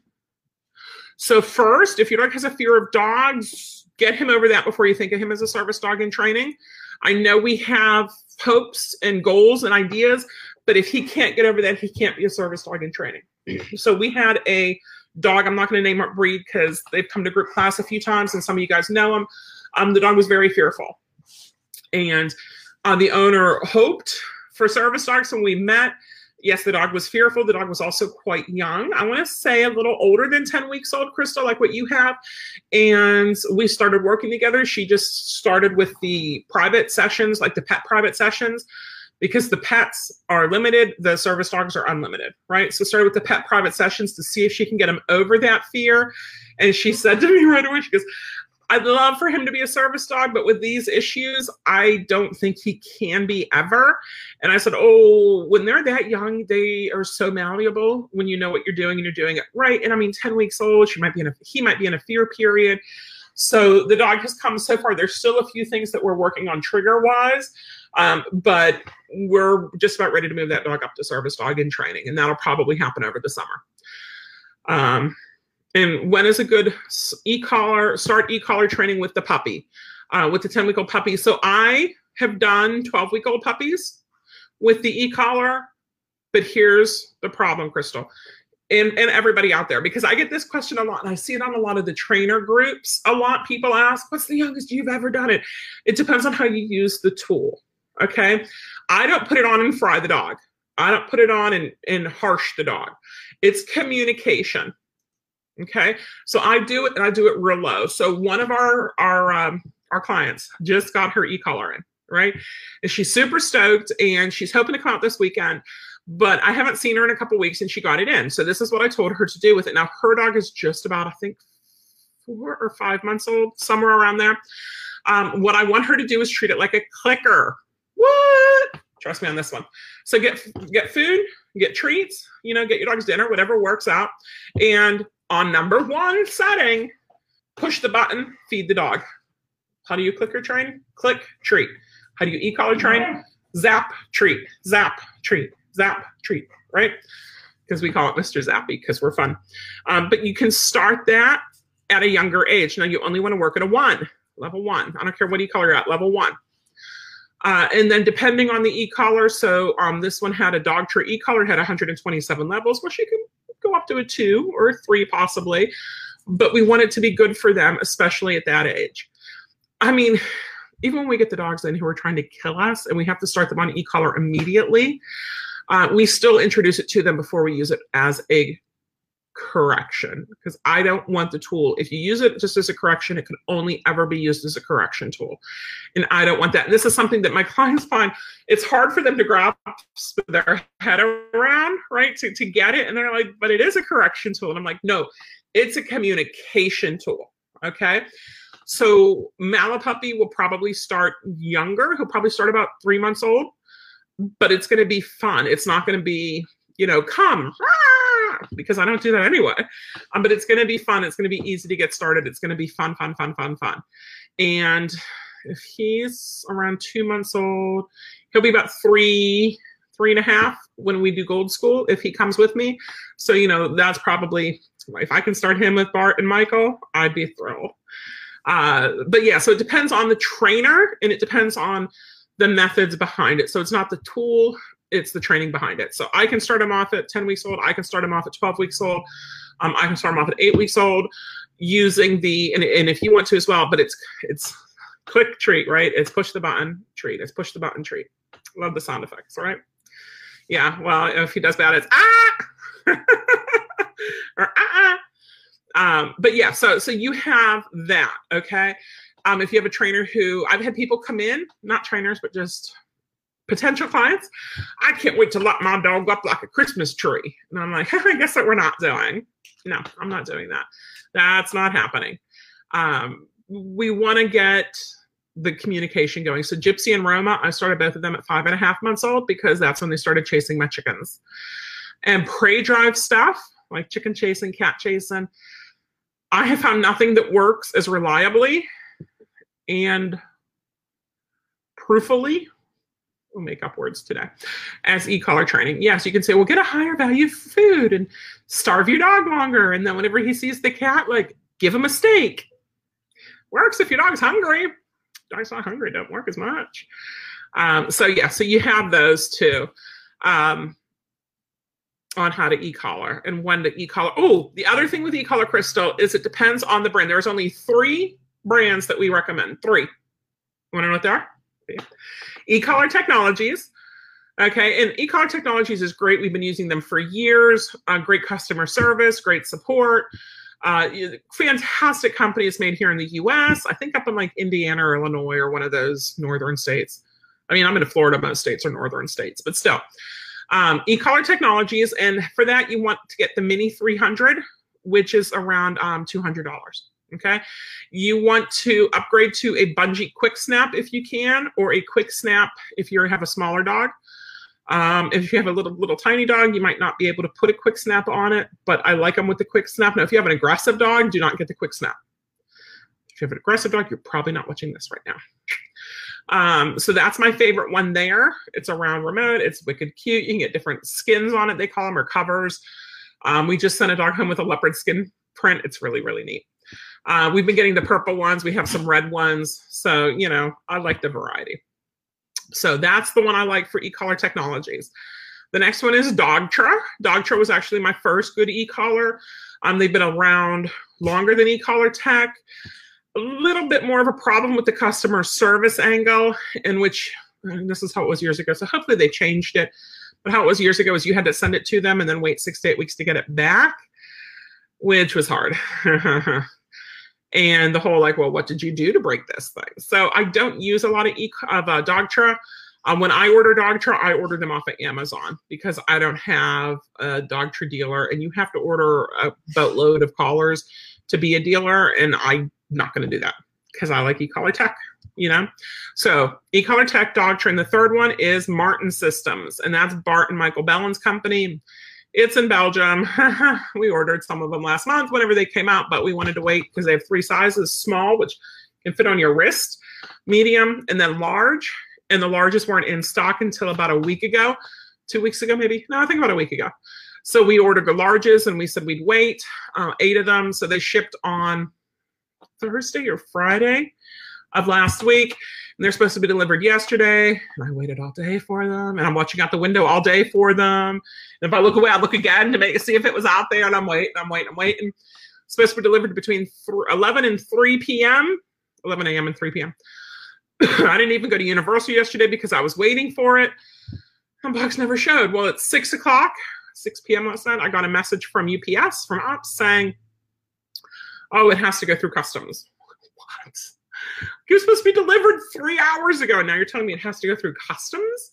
So, first, if your dog has a fear of dogs, get him over that before you think of him as a service dog in training. I know we have hopes and goals and ideas, but if he can't get over that, he can't be a service dog in training. So, we had a dog, I'm not going to name what breed because they've come to group class a few times and some of you guys know him. Um, the dog was very fearful. And uh, the owner hoped for service dogs when we met. Yes the dog was fearful. The dog was also quite young. I want to say a little older than 10 weeks old crystal like what you have. And we started working together. She just started with the private sessions like the pet private sessions. Because the pets are limited the service dogs are unlimited right? So started with the pet private sessions to see if she can get them over that fear. And she said to me right away she goes I'd love for him to be a service dog, but with these issues, I don't think he can be ever. And I said, Oh, when they're that young, they are so malleable when you know what you're doing and you're doing it right. And I mean, 10 weeks old, she might be in a he might be in a fear period. So the dog has come so far. There's still a few things that we're working on trigger wise, um, but we're just about ready to move that dog up to service dog in training, and that'll probably happen over the summer. Um, and when is a good e-collar start e-collar training with the puppy, uh, with the 10 week old puppy? So I have done 12 week old puppies with the e-collar, but here's the problem, Crystal and, and everybody out there because I get this question a lot and I see it on a lot of the trainer groups. A lot people ask, What's the youngest you've ever done it? It depends on how you use the tool. Okay. I don't put it on and fry the dog. I don't put it on and, and harsh the dog. It's communication. Okay. So I do it and I do it real low. So one of our our um, our clients just got her e-collar in, right? And she's super stoked and she's hoping to come out this weekend but I haven't seen her in a couple weeks and she got it in. So this is what I told her to do with it. Now her dog is just about, I think, four or five months old, somewhere around there. Um, what I want her to do is treat it like a clicker. What? Trust me on this one. So get get food, get treats, you know, get your dog's dinner, whatever works out. And on number one setting, push the button, feed the dog. How do you clicker train? Click, treat. How do you e-collar train? Zap, treat, zap, treat zap treat, right? Because we call it Mr. Zappy because we're fun. Um, but you can start that at a younger age. Now you only want to work at a one, level one. I don't care what e-collar you're at, level one. Uh, and then depending on the e-collar, so um, this one had a Dogtra e-collar, had 127 levels, which you can go up to a two or a three possibly. But we want it to be good for them, especially at that age. I mean, even when we get the dogs in who are trying to kill us and we have to start them on e-collar immediately, uh, we still introduce it to them before we use it as a correction because I don't want the tool. If you use it just as a correction, it can only ever be used as a correction tool. And I don't want that. And this is something that my (laughs) clients find it's hard for them to grasp their head around, right? To, to get it. And they're like, but it is a correction tool. And I'm like, no, it's a communication tool. Okay. So Malapuppy will probably start younger. He'll probably start about three months old but it's going to be fun. It's not going to be, you know, come because I don't do that anyway. Um, but it's going to be fun. It's going to be easy to get started. It's going to be fun, fun, fun, fun, fun. And if he's around two months old, he'll be about three, three and a half when we do gold school if he comes with me. So, you know, that's probably if I can start him with Bart and Michael, I'd be thrilled. Uh, but yeah, so it depends on the trainer and it depends on the methods behind it. So it's not the tool, it's the training behind it. So I can start them off at 10 weeks old. I can start them off at 12 weeks old. Um, I can start them off at eight weeks old using the, and, and if you want to as well, but it's, it's quick treat, right? It's push the button, treat. It's push the button, treat. Love the sound effects, all right? Yeah, well, if he does that, it's ah! (laughs) or ah! Um, but yeah, so so you have that, okay? Um, if you have a trainer who I've had people come in, not trainers, but just potential clients, I can't wait to lock my dog up like a Christmas tree. And I'm like, (laughs) I guess that we're not doing. No, I'm not doing that. That's not happening. Um, we want to get the communication going. So Gypsy and Roma, I started both of them at five and a half months old because that's when they started chasing my chickens. And prey drive stuff like chicken chasing, cat chasing, I have found nothing that works as reliably and proofily we'll make up words today. As e-collar training yes you can say well get a higher value food and starve your dog longer. And then whenever he sees the cat like give him a steak. Works if your dog's hungry. Dog's not hungry don't work as much. Um, so yeah so you have those two um, on how to e-collar and when to e-collar. Oh the other thing with e-collar crystal is it depends on the brand. There's only three brands that we recommend. Three. you Want to know what they are? E-collar Technologies. Okay, and e-collar Technologies is great. We've been using them for years. Uh, great customer service, great support. Uh, fantastic companies made here in the U.S. I think up in like Indiana or Illinois or one of those northern states. I mean, I'm in Florida. Most states are northern states, but still. Um, e-collar Technologies, and for that you want to get the Mini 300, which is around um, $200. Okay. You want to upgrade to a bungee quick snap if you can, or a quick snap if you have a smaller dog. Um, if you have a little little tiny dog, you might not be able to put a quick snap on it, but I like them with the quick snap. Now, if you have an aggressive dog, do not get the quick snap. If you have an aggressive dog, you're probably not watching this right now. Um, so that's my favorite one there. It's a round remote. It's wicked cute. You can get different skins on it, they call them, or covers. Um, we just sent a dog home with a leopard skin print. It's really, really neat. Uh, we've been getting the purple ones. We have some red ones. So, you know, I like the variety. So that's the one I like for e-collar technologies. The next one is Dogtra. Dogtra was actually my first good e-collar. Um, they've been around longer than e-collar tech. A little bit more of a problem with the customer service angle, in which this is how it was years ago. So hopefully they changed it. But how it was years ago is you had to send it to them and then wait six to eight weeks to get it back, which was hard. (laughs) and the whole like, well, what did you do to break this thing? So I don't use a lot of e of uh, Dogtra. Um, when I order Dogtra, I order them off of Amazon because I don't have a Dogtra dealer, and you have to order a boatload of collars to be a dealer, and I'm not going to do that because I like e-collar tech. You know, so e-collar tech Dogtra, and the third one is Martin Systems, and that's Bart and Michael Bellon's company. It's in Belgium. (laughs) we ordered some of them last month whenever they came out, but we wanted to wait because they have three sizes small, which can fit on your wrist, medium, and then large. And the largest weren't in stock until about a week ago, two weeks ago, maybe. No, I think about a week ago. So we ordered the larges and we said we'd wait, uh, eight of them. So they shipped on Thursday or Friday of last week. They're supposed to be delivered yesterday. And I waited all day for them. And I'm watching out the window all day for them. And if I look away, I look again to make see if it was out there. And I'm waiting, I'm waiting, I'm waiting. It's supposed to be delivered between 11 and 3 p.m. 11 a.m. and 3 p.m. (coughs) I didn't even go to Universal yesterday because I was waiting for it. And box never showed. Well, it's 6 o'clock, 6 p.m. last night. I got a message from UPS, from Ops, saying, oh, it has to go through customs. (laughs) What? It was supposed to be delivered three hours ago. And now you're telling me it has to go through customs?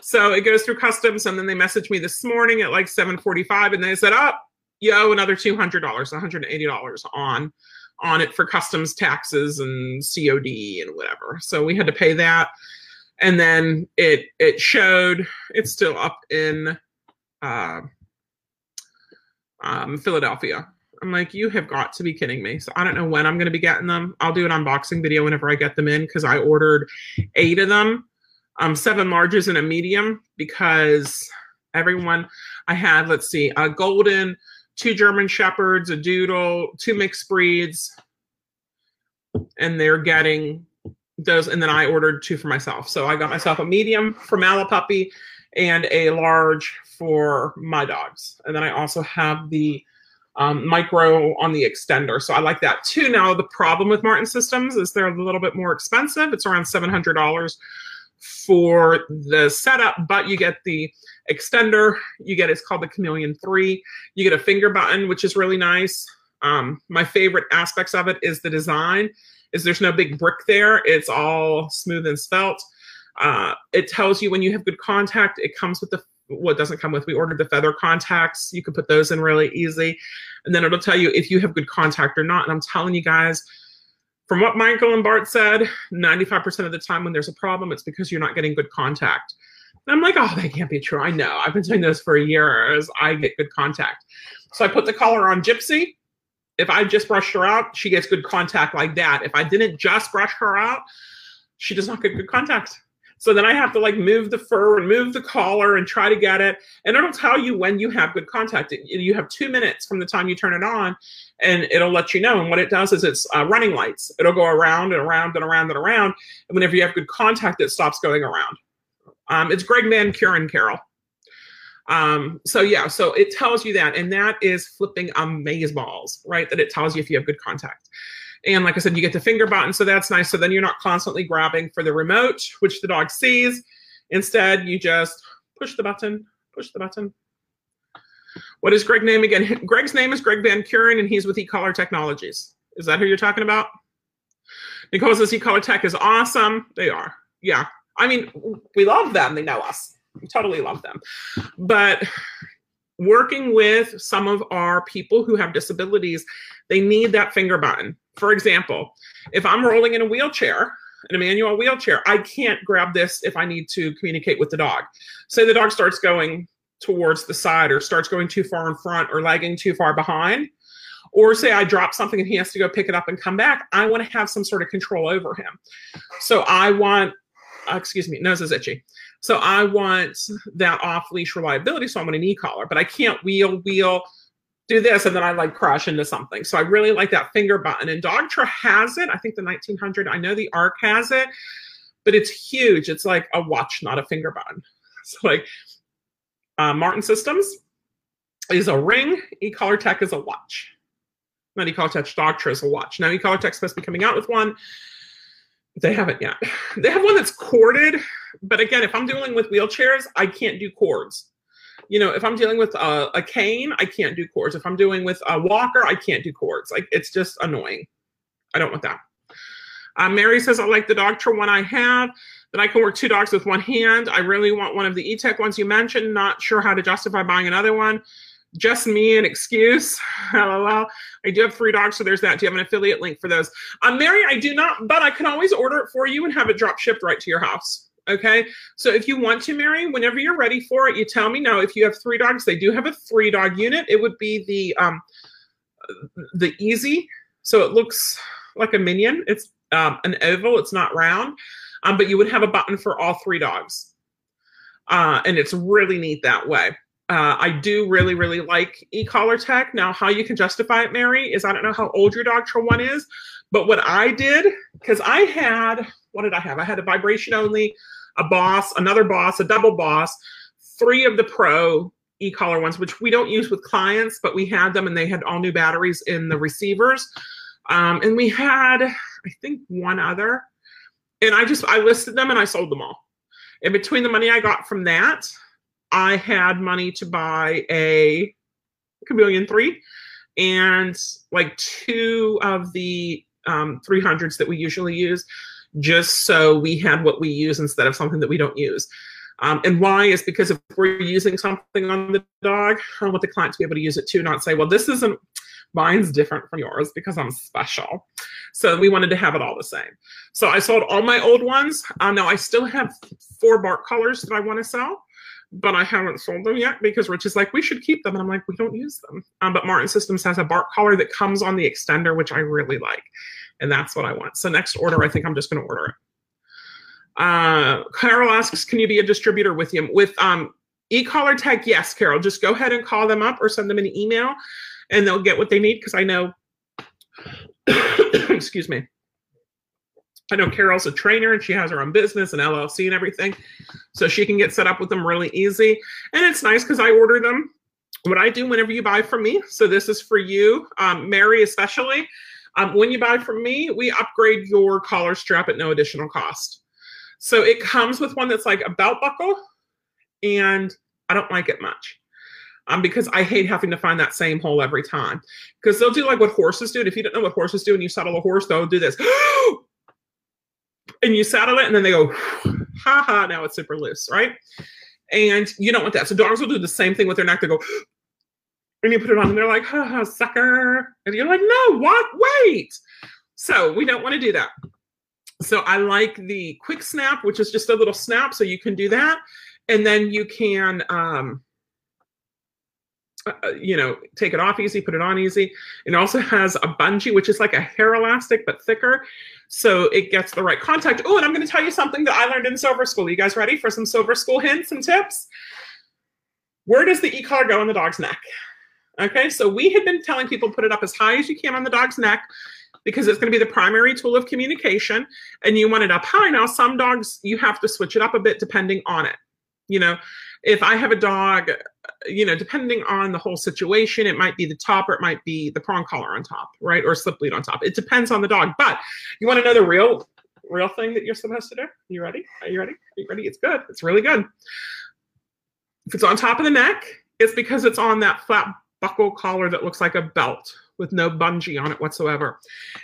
So it goes through customs, and then they messaged me this morning at like 7:45, and they said, "Up, oh, you owe another two hundred dollars, one hundred and eighty dollars on on it for customs taxes and COD and whatever." So we had to pay that, and then it it showed it's still up in uh, um, Philadelphia. I'm like, you have got to be kidding me. So I don't know when I'm going to be getting them. I'll do an unboxing video whenever I get them in because I ordered eight of them, um, seven larges and a medium because everyone I had, let's see, a golden, two German shepherds, a doodle, two mixed breeds, and they're getting those. And then I ordered two for myself. So I got myself a medium for Malapuppy and a large for my dogs. And then I also have the um, micro on the extender. So I like that too. Now, the problem with Martin Systems is they're a little bit more expensive. It's around $700 for the setup, but you get the extender. You get it's called the Chameleon 3. You get a finger button, which is really nice. Um, my favorite aspects of it is the design. Is there's no big brick there. It's all smooth and svelte. Uh, it tells you when you have good contact. It comes with the what doesn't come with. We ordered the feather contacts. You can put those in really easy. And then it'll tell you if you have good contact or not. And I'm telling you guys, from what Michael and Bart said, 95% of the time when there's a problem, it's because you're not getting good contact. And I'm like, oh, that can't be true. I know. I've been doing this for years. I get good contact. So I put the collar on Gypsy. If I just brushed her out, she gets good contact like that. If I didn't just brush her out, she does not get good contact. So then I have to like move the fur and move the collar and try to get it. And it'll tell you when you have good contact. You have two minutes from the time you turn it on and it'll let you know. And what it does is it's uh, running lights. It'll go around and around and around and around. And whenever you have good contact, it stops going around. Um, it's Greg Van Kuren Carol. Um, so yeah, so it tells you that, and that is flipping amaze balls, right? That it tells you if you have good contact. And like I said, you get the finger button, so that's nice. So then you're not constantly grabbing for the remote, which the dog sees. Instead, you just push the button, push the button. What is Greg's name again? (laughs) Greg's name is Greg Van Kuren, and he's with eCollar Technologies. Is that who you're talking about? Nicole says eCollar Tech is awesome. They are. Yeah. I mean, we love them. They know us. We totally love them. But working with some of our people who have disabilities, they need that finger button. For example, if I'm rolling in a wheelchair, in a manual wheelchair, I can't grab this if I need to communicate with the dog. Say the dog starts going towards the side or starts going too far in front or lagging too far behind. Or say I drop something and he has to go pick it up and come back. I want to have some sort of control over him. So I want, uh, excuse me, nose is itchy. So I want that off leash reliability. So I want an e collar, but I can't wheel, wheel, do this, and then I like crash into something. So I really like that finger button. And Dogtra has it. I think the 1900, I know the ARC has it, but it's huge. It's like a watch, not a finger button. (laughs) So like uh, Martin Systems is a ring. E-collar Tech is a watch. Not E-collar Tech, Dogtra is a watch. Now E-collar Tech's supposed to be coming out with one. They haven't yet. (laughs) They have one that's corded, but again, if I'm dealing with wheelchairs, I can't do cords. You know, if I'm dealing with a, a cane, I can't do cords. If I'm doing with a walker, I can't do cords. Like it's just annoying. I don't want that. Uh, Mary says, I like the Dogtra one I have, that I can work two dogs with one hand. I really want one of the E-Tech ones you mentioned. Not sure how to justify buying another one. Just me, an excuse. (laughs) I do have three dogs, so there's that. Do you have an affiliate link for those? Um, Mary, I do not, but I can always order it for you and have it drop shipped right to your house. Okay. So if you want to, Mary, whenever you're ready for it, you tell me. Now, if you have three dogs, they do have a three dog unit. It would be the um, the easy. So it looks like a minion. It's um, an oval. It's not round, um, but you would have a button for all three dogs, uh, and it's really neat that way. Uh, I do really, really like e-collar tech. Now, how you can justify it, Mary, is I don't know how old your Dogtra one is, but what I did, because I had, what did I have? I had a vibration only, a boss, another boss, a double boss, three of the pro e-collar ones, which we don't use with clients, but we had them and they had all new batteries in the receivers. Um, and we had, I think, one other. And I just, I listed them and I sold them all. And between the money I got from that, I had money to buy a Chameleon 3 and like two of the um, 300s that we usually use, just so we had what we use instead of something that we don't use. Um, and why is because if we're using something on the dog, I want the client to be able to use it too, not say, well, this isn't mine's different from yours because I'm special. So we wanted to have it all the same. So I sold all my old ones. Uh, now I still have four bark collars that I want to sell but I haven't sold them yet because Rich is like, we should keep them. And I'm like, we don't use them. Um, but Martin Systems has a bark collar that comes on the extender, which I really like. And that's what I want. So next order, I think I'm just going to order it. Uh, Carol asks, can you be a distributor with you? With um, e-collar tech, yes, Carol. Just go ahead and call them up or send them an email and they'll get what they need because I know, (coughs) excuse me, I know Carol's a trainer and she has her own business and LLC and everything. So she can get set up with them really easy. And it's nice because I order them. What I do whenever you buy from me, so this is for you, um, Mary especially. Um, when you buy from me, we upgrade your collar strap at no additional cost. So it comes with one that's like a belt buckle, and I don't like it much. Um, because I hate having to find that same hole every time. Because they'll do like what horses do. And if you don't know what horses do and you saddle a horse, they'll do this. (gasps) and you saddle it, and then they go, (sighs) ha ha, now it's super loose, right? And you don't want that. So dogs will do the same thing with their neck. They go, and you put it on, and they're like, ha ha, sucker. And you're like, no, what? Wait. So we don't want to do that. So I like the quick snap, which is just a little snap. So you can do that. And then you can, um, uh, uh you know, take it off easy, put it on easy. It also has a bungee, which is like a hair elastic, but thicker so it gets the right contact. Oh, and I'm going to tell you something that I learned in Silver School. You guys ready for some Silver School hints and tips? Where does the e-collar go on the dog's neck? Okay, so we had been telling people put it up as high as you can on the dog's neck because it's going to be the primary tool of communication and you want it up high. Now, some dogs, you have to switch it up a bit depending on it. You know, if I have a dog, you know, depending on the whole situation, it might be the top or it might be the prong collar on top, right? Or slip lead on top. It depends on the dog. But you want to know the real, real thing that you're supposed to do? You ready? Are you ready? Are you ready? It's good. It's really good. If it's on top of the neck, it's because it's on that flat buckle collar that looks like a belt with no bungee on it whatsoever.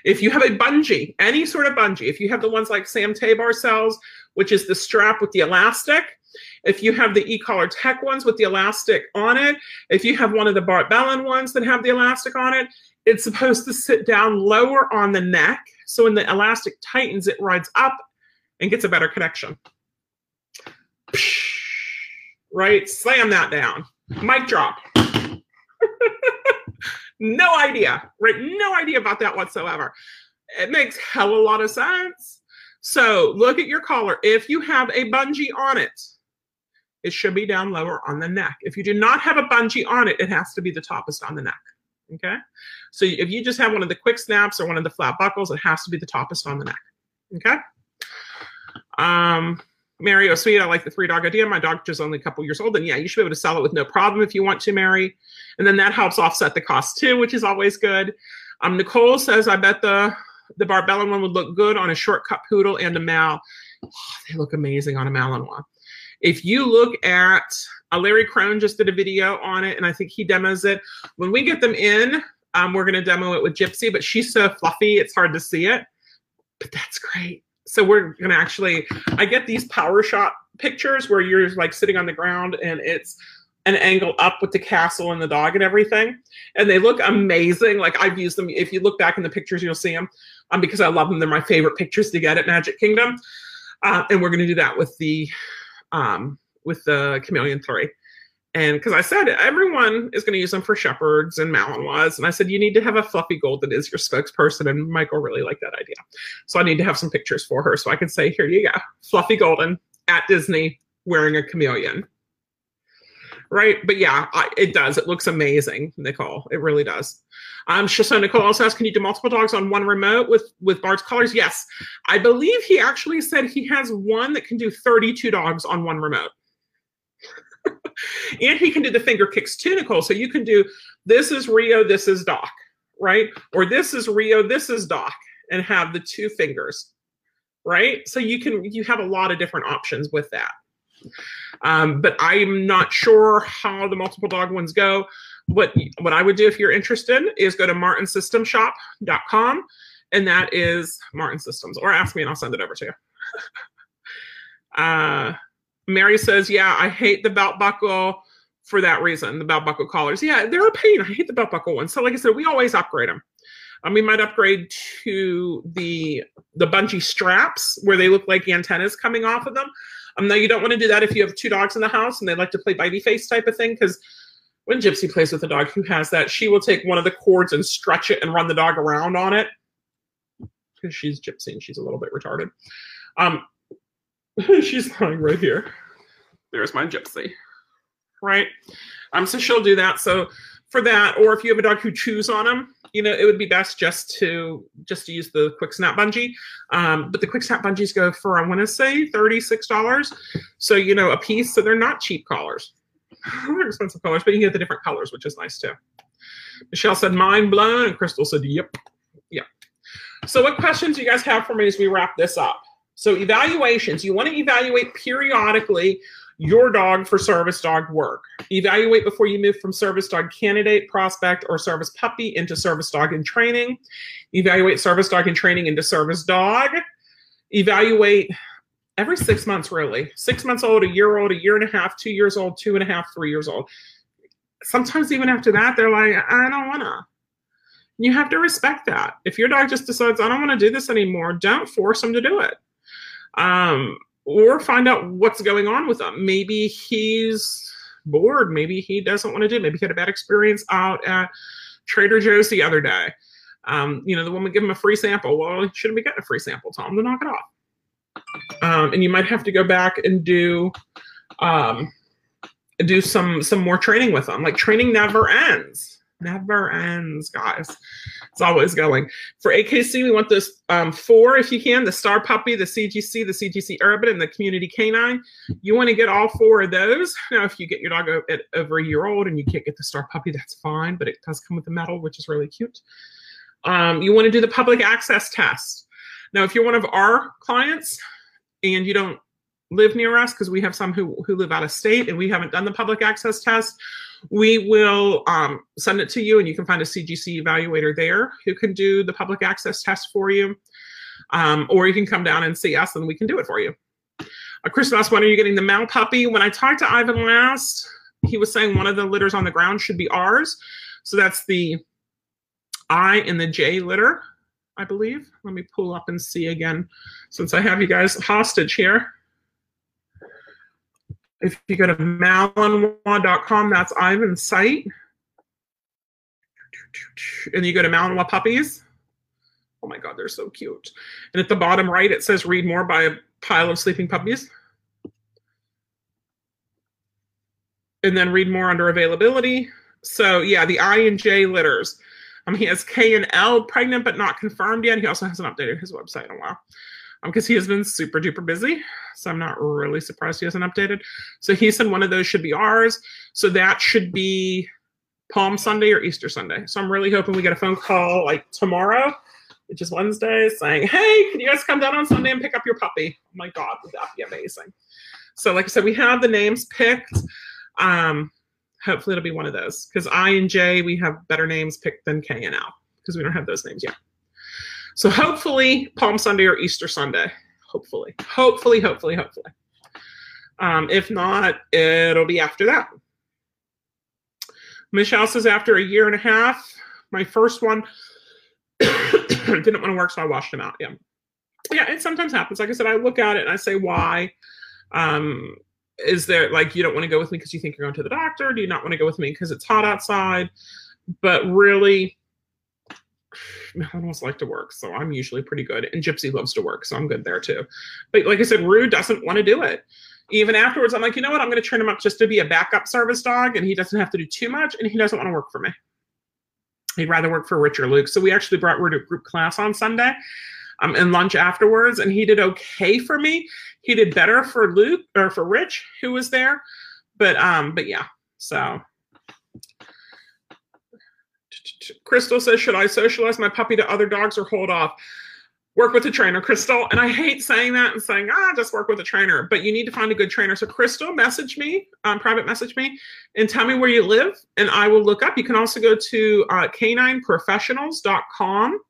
If you have a bungee, any sort of bungee, if you have the ones like Sam Tabar sells, which is the strap with the elastic, If you have the e-collar tech ones with the elastic on it, if you have one of the Bart Bellon ones that have the elastic on it, it's supposed to sit down lower on the neck. So when the elastic tightens, it rides up and gets a better connection. Right? Slam that down. Mic drop. No idea, right? No idea about that whatsoever. It makes hell a lot of sense. So look at your collar. If you have a bungee on it, it should be down lower on the neck. If you do not have a bungee on it, it has to be the toppest on the neck. Okay. So if you just have one of the quick snaps or one of the flat buckles, it has to be the toppest on the neck. Okay. Um, Mary, oh sweet, I like the three dog idea. My dog is only a couple years old, and yeah, you should be able to sell it with no problem if you want to, Mary. And then that helps offset the cost too, which is always good. Um, Nicole says, I bet the the Bart Bellon one would look good on a shortcut poodle and a Mal. Oh, they look amazing on a Malinois. If you look at uh, Larry Krohn just did a video on it, and I think he demos it. When we get them in, um, we're going to demo it with Gypsy, but she's so fluffy, it's hard to see it. But that's great so we're gonna actually i get these power shot pictures where you're like sitting on the ground and it's an angle up with the castle and the dog and everything. And they look amazing. Like i've used them. If you look back in the pictures you'll see them um, because i love them they're my favorite pictures to get at magic kingdom. Uh, and we're to do that with the um, with the chameleon 3 and because I said everyone is going to use them for shepherds and Malinois, and I said you need to have a fluffy gold that is your spokesperson, and Michael really liked that idea. So I need to have some pictures for her so I can say, here you go, fluffy golden at Disney wearing a chameleon. Right, but yeah, I, it does. It looks amazing, Nicole. It really does. Um, so Nicole also asked, can you do multiple dogs on one remote with with Bart's collars? Yes, I believe he actually said he has one that can do 32 dogs on one remote and he can do the finger kicks too, Nicole. So you can do this is Rio, this is Doc, right? Or this is Rio, this is Doc, and have the two fingers, right? So you can you have a lot of different options with that. Um, but I'm not sure how the multiple dog ones go. What what I would do if you're interested is go to martinsystemshop.com and that is Martin Systems. Or ask me and I'll send it over to you. (laughs) uh Mary says, Yeah, I hate the belt buckle for that reason, the belt buckle collars. Yeah, they're a pain. I hate the belt buckle ones. So, like I said, we always upgrade them. Um, we might upgrade to the the bungee straps where they look like antennas coming off of them. Um, now you don't want to do that if you have two dogs in the house and they like to play bitey face type of thing because when Gypsy plays with a dog who has that, she will take one of the cords and stretch it and run the dog around on it because she's Gypsy and she's a little bit retarded. Um, (laughs) she's lying right here. There's my gypsy. Right? Um, so she'll do that. So for that, or if you have a dog who chews on them, you know, it would be best just to just to use the quick snap bungee. Um, but the quick snap bungees go for I want to say $36. So you know, a piece. So they're not cheap collars. (sighs) they're expensive collars, but you can get the different colors, which is nice too. Michelle said mind blown, and Crystal said, Yep. Yep. So what questions do you guys have for me as we wrap this up? So evaluations, you want to evaluate periodically your dog for service dog work. Evaluate before you move from service dog candidate, prospect, or service puppy into service dog in training. Evaluate service dog in training into service dog. Evaluate every six months, really. Six months old, a year old, a year and a half, two years old, two and a half, three years old. Sometimes even after that, they're like, I don't want to. You have to respect that. If your dog just decides, I don't want to do this anymore, don't force them to do it um, or find out what's going on with him. Maybe he's bored. Maybe he doesn't want to do. It. Maybe he had a bad experience out at Trader Joe's the other day. Um, you know, the woman gave him a free sample. Well, he shouldn't be getting a free sample. Tom. to knock it off. Um, and you might have to go back and do um, do some some more training with them. Like training never ends never ends, guys. It's always going. For AKC, we want this um, four, if you can, the Star Puppy, the CGC, the CGC Urban, and the Community Canine. You want to get all four of those. Now, if you get your dog at over a year old and you can't get the Star Puppy, that's fine, but it does come with the medal, which is really cute. Um, you want to do the public access test. Now, if you're one of our clients and you don't live near us, because we have some who, who live out of state and we haven't done the public access test, we will um, send it to you and you can find a CGC evaluator there who can do the public access test for you. Um, or you can come down and see us and we can do it for you. Uh, Chris asked, when are you getting the male puppy? When I talked to Ivan last, he was saying one of the litters on the ground should be ours. So that's the I and the J litter, I believe. Let me pull up and see again since I have you guys hostage here. If you go to malinois.com, that's Ivan's site. And you go to Malinois Puppies. Oh my God, they're so cute. And at the bottom right, it says read more by a pile of sleeping puppies. And then read more under availability. So yeah, the I and J litters. Um, he has K and L pregnant but not confirmed yet. He also hasn't updated his website in a while because um, he has been super duper busy. So I'm not really surprised he hasn't updated. So he said one of those should be ours. So that should be Palm Sunday or Easter Sunday. So I'm really hoping we get a phone call like tomorrow, which is Wednesday, saying, hey, can you guys come down on Sunday and pick up your puppy? Oh my God, would that be amazing? So, like I said, we have the names picked. Um, hopefully, it'll be one of those because I and J, we have better names picked than K and L because we don't have those names yet. So, hopefully, Palm Sunday or Easter Sunday. Hopefully, hopefully, hopefully, hopefully. Um, if not, it'll be after that. Michelle says, after a year and a half, my first one (coughs) didn't want to work, so I washed him out. Yeah. Yeah, it sometimes happens. Like I said, I look at it and I say, why? Um, is there like you don't want to go with me because you think you're going to the doctor? Do you not want to go with me because it's hot outside? But really, I almost like to work, so I'm usually pretty good. And Gypsy loves to work, so I'm good there too. But like I said, Rue doesn't want to do it even afterwards, I'm like, you know what? I'm going to train him up just to be a backup service dog, and he doesn't have to do too much, and he doesn't want to work for me. He'd rather work for Rich or Luke. So we actually brought Rue to group class on Sunday, um, and lunch afterwards, and he did okay for me. He did better for Luke or for Rich, who was there, but um, but yeah. So Crystal says, should I socialize my puppy to other dogs or hold off? work with a trainer, Crystal. And I hate saying that and saying, ah, just work with a trainer, but you need to find a good trainer. So, Crystal, message me, um, private message me, and tell me where you live, and I will look up. You can also go to uh, canineprofessionals.com.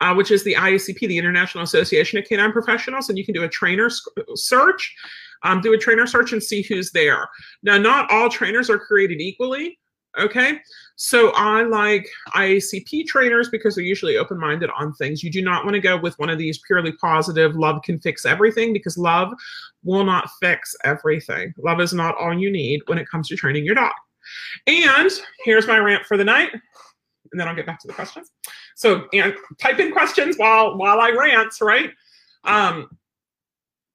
Uh, which is the IACP, the International Association of Canine Professionals, and you can do a trainer search, um, do a trainer search and see who's there. Now, not all trainers are created equally. Okay. So I like IACP trainers because they're usually open minded on things. You do not want to go with one of these purely positive, love can fix everything because love will not fix everything. Love is not all you need when it comes to training your dog. And here's my rant for the night. And then I'll get back to the questions. So and type in questions while while I rant, right? Um,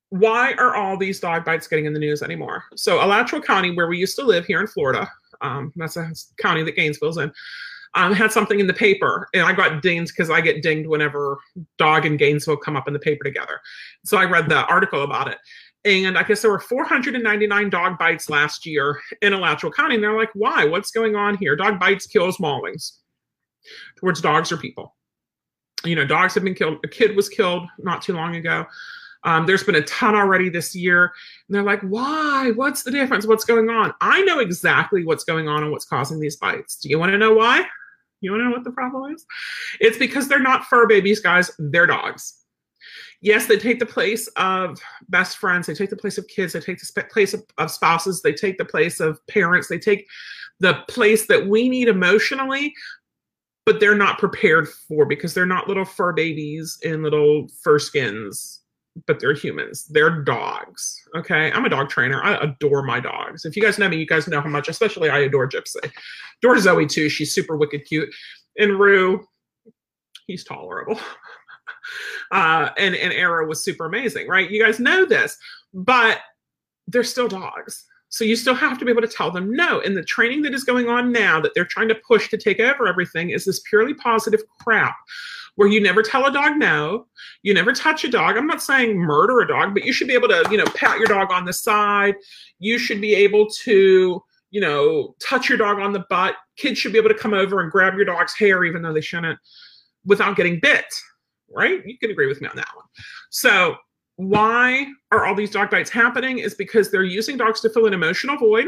why are all these dog bites getting in the news anymore? So Alachua County, where we used to live here in Florida, um, that's a county that Gainesville's in, um, had something in the paper, and I got dinged because I get dinged whenever dog and Gainesville come up in the paper together. So I read the article about it. And I guess there were 499 dog bites last year in Alachua County. And they're like, why? What's going on here? Dog bites kills maulings towards dogs or people. You know, dogs have been killed. A kid was killed not too long ago. Um, there's been a ton already this year. And they're like, why? What's the difference? What's going on? I know exactly what's going on and what's causing these bites. Do you want to know why? You want to know what the problem is? It's because they're not fur babies, guys. They're dogs. Yes, they take the place of best friends. They take the place of kids. They take the place of, of spouses. They take the place of parents. They take the place that we need emotionally, but they're not prepared for because they're not little fur babies in little fur skins but they're humans. They're dogs. Okay. I'm a dog trainer. I adore my dogs. If you guys know me, you guys know how much, especially I adore Gypsy. Adore Zoe too. She's super wicked cute. And Rue, he's tolerable. (laughs) uh, and, and Arrow was super amazing, right? You guys know this, but they're still dogs. So you still have to be able to tell them no. And the training that is going on now that they're trying to push to take over everything is this purely positive crap where you never tell a dog no, you never touch a dog. I'm not saying murder a dog, but you should be able to, you know, pat your dog on the side. You should be able to, you know, touch your dog on the butt. Kids should be able to come over and grab your dog's hair, even though they shouldn't, without getting bit. Right? You can agree with me on that one. So, why are all these dog bites happening? Is because they're using dogs to fill an emotional void.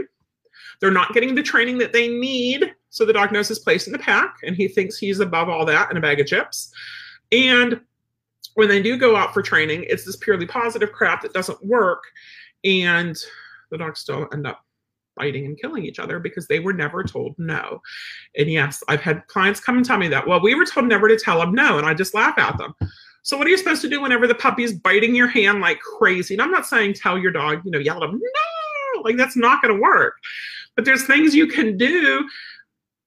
They're not getting the training that they need so the dog knows his place in the pack and he thinks he's above all that in a bag of chips. And when they do go out for training, it's this purely positive crap that doesn't work. And the dogs still end up fighting and killing each other because they were never told no. And yes, I've had clients come and tell me that, well, we were told never to tell them no. And I just laugh at them. So what are you supposed to do whenever the puppy's biting your hand like crazy? And I'm not saying tell your dog, you know, yell at them, no, like that's not going to work. But there's things you can do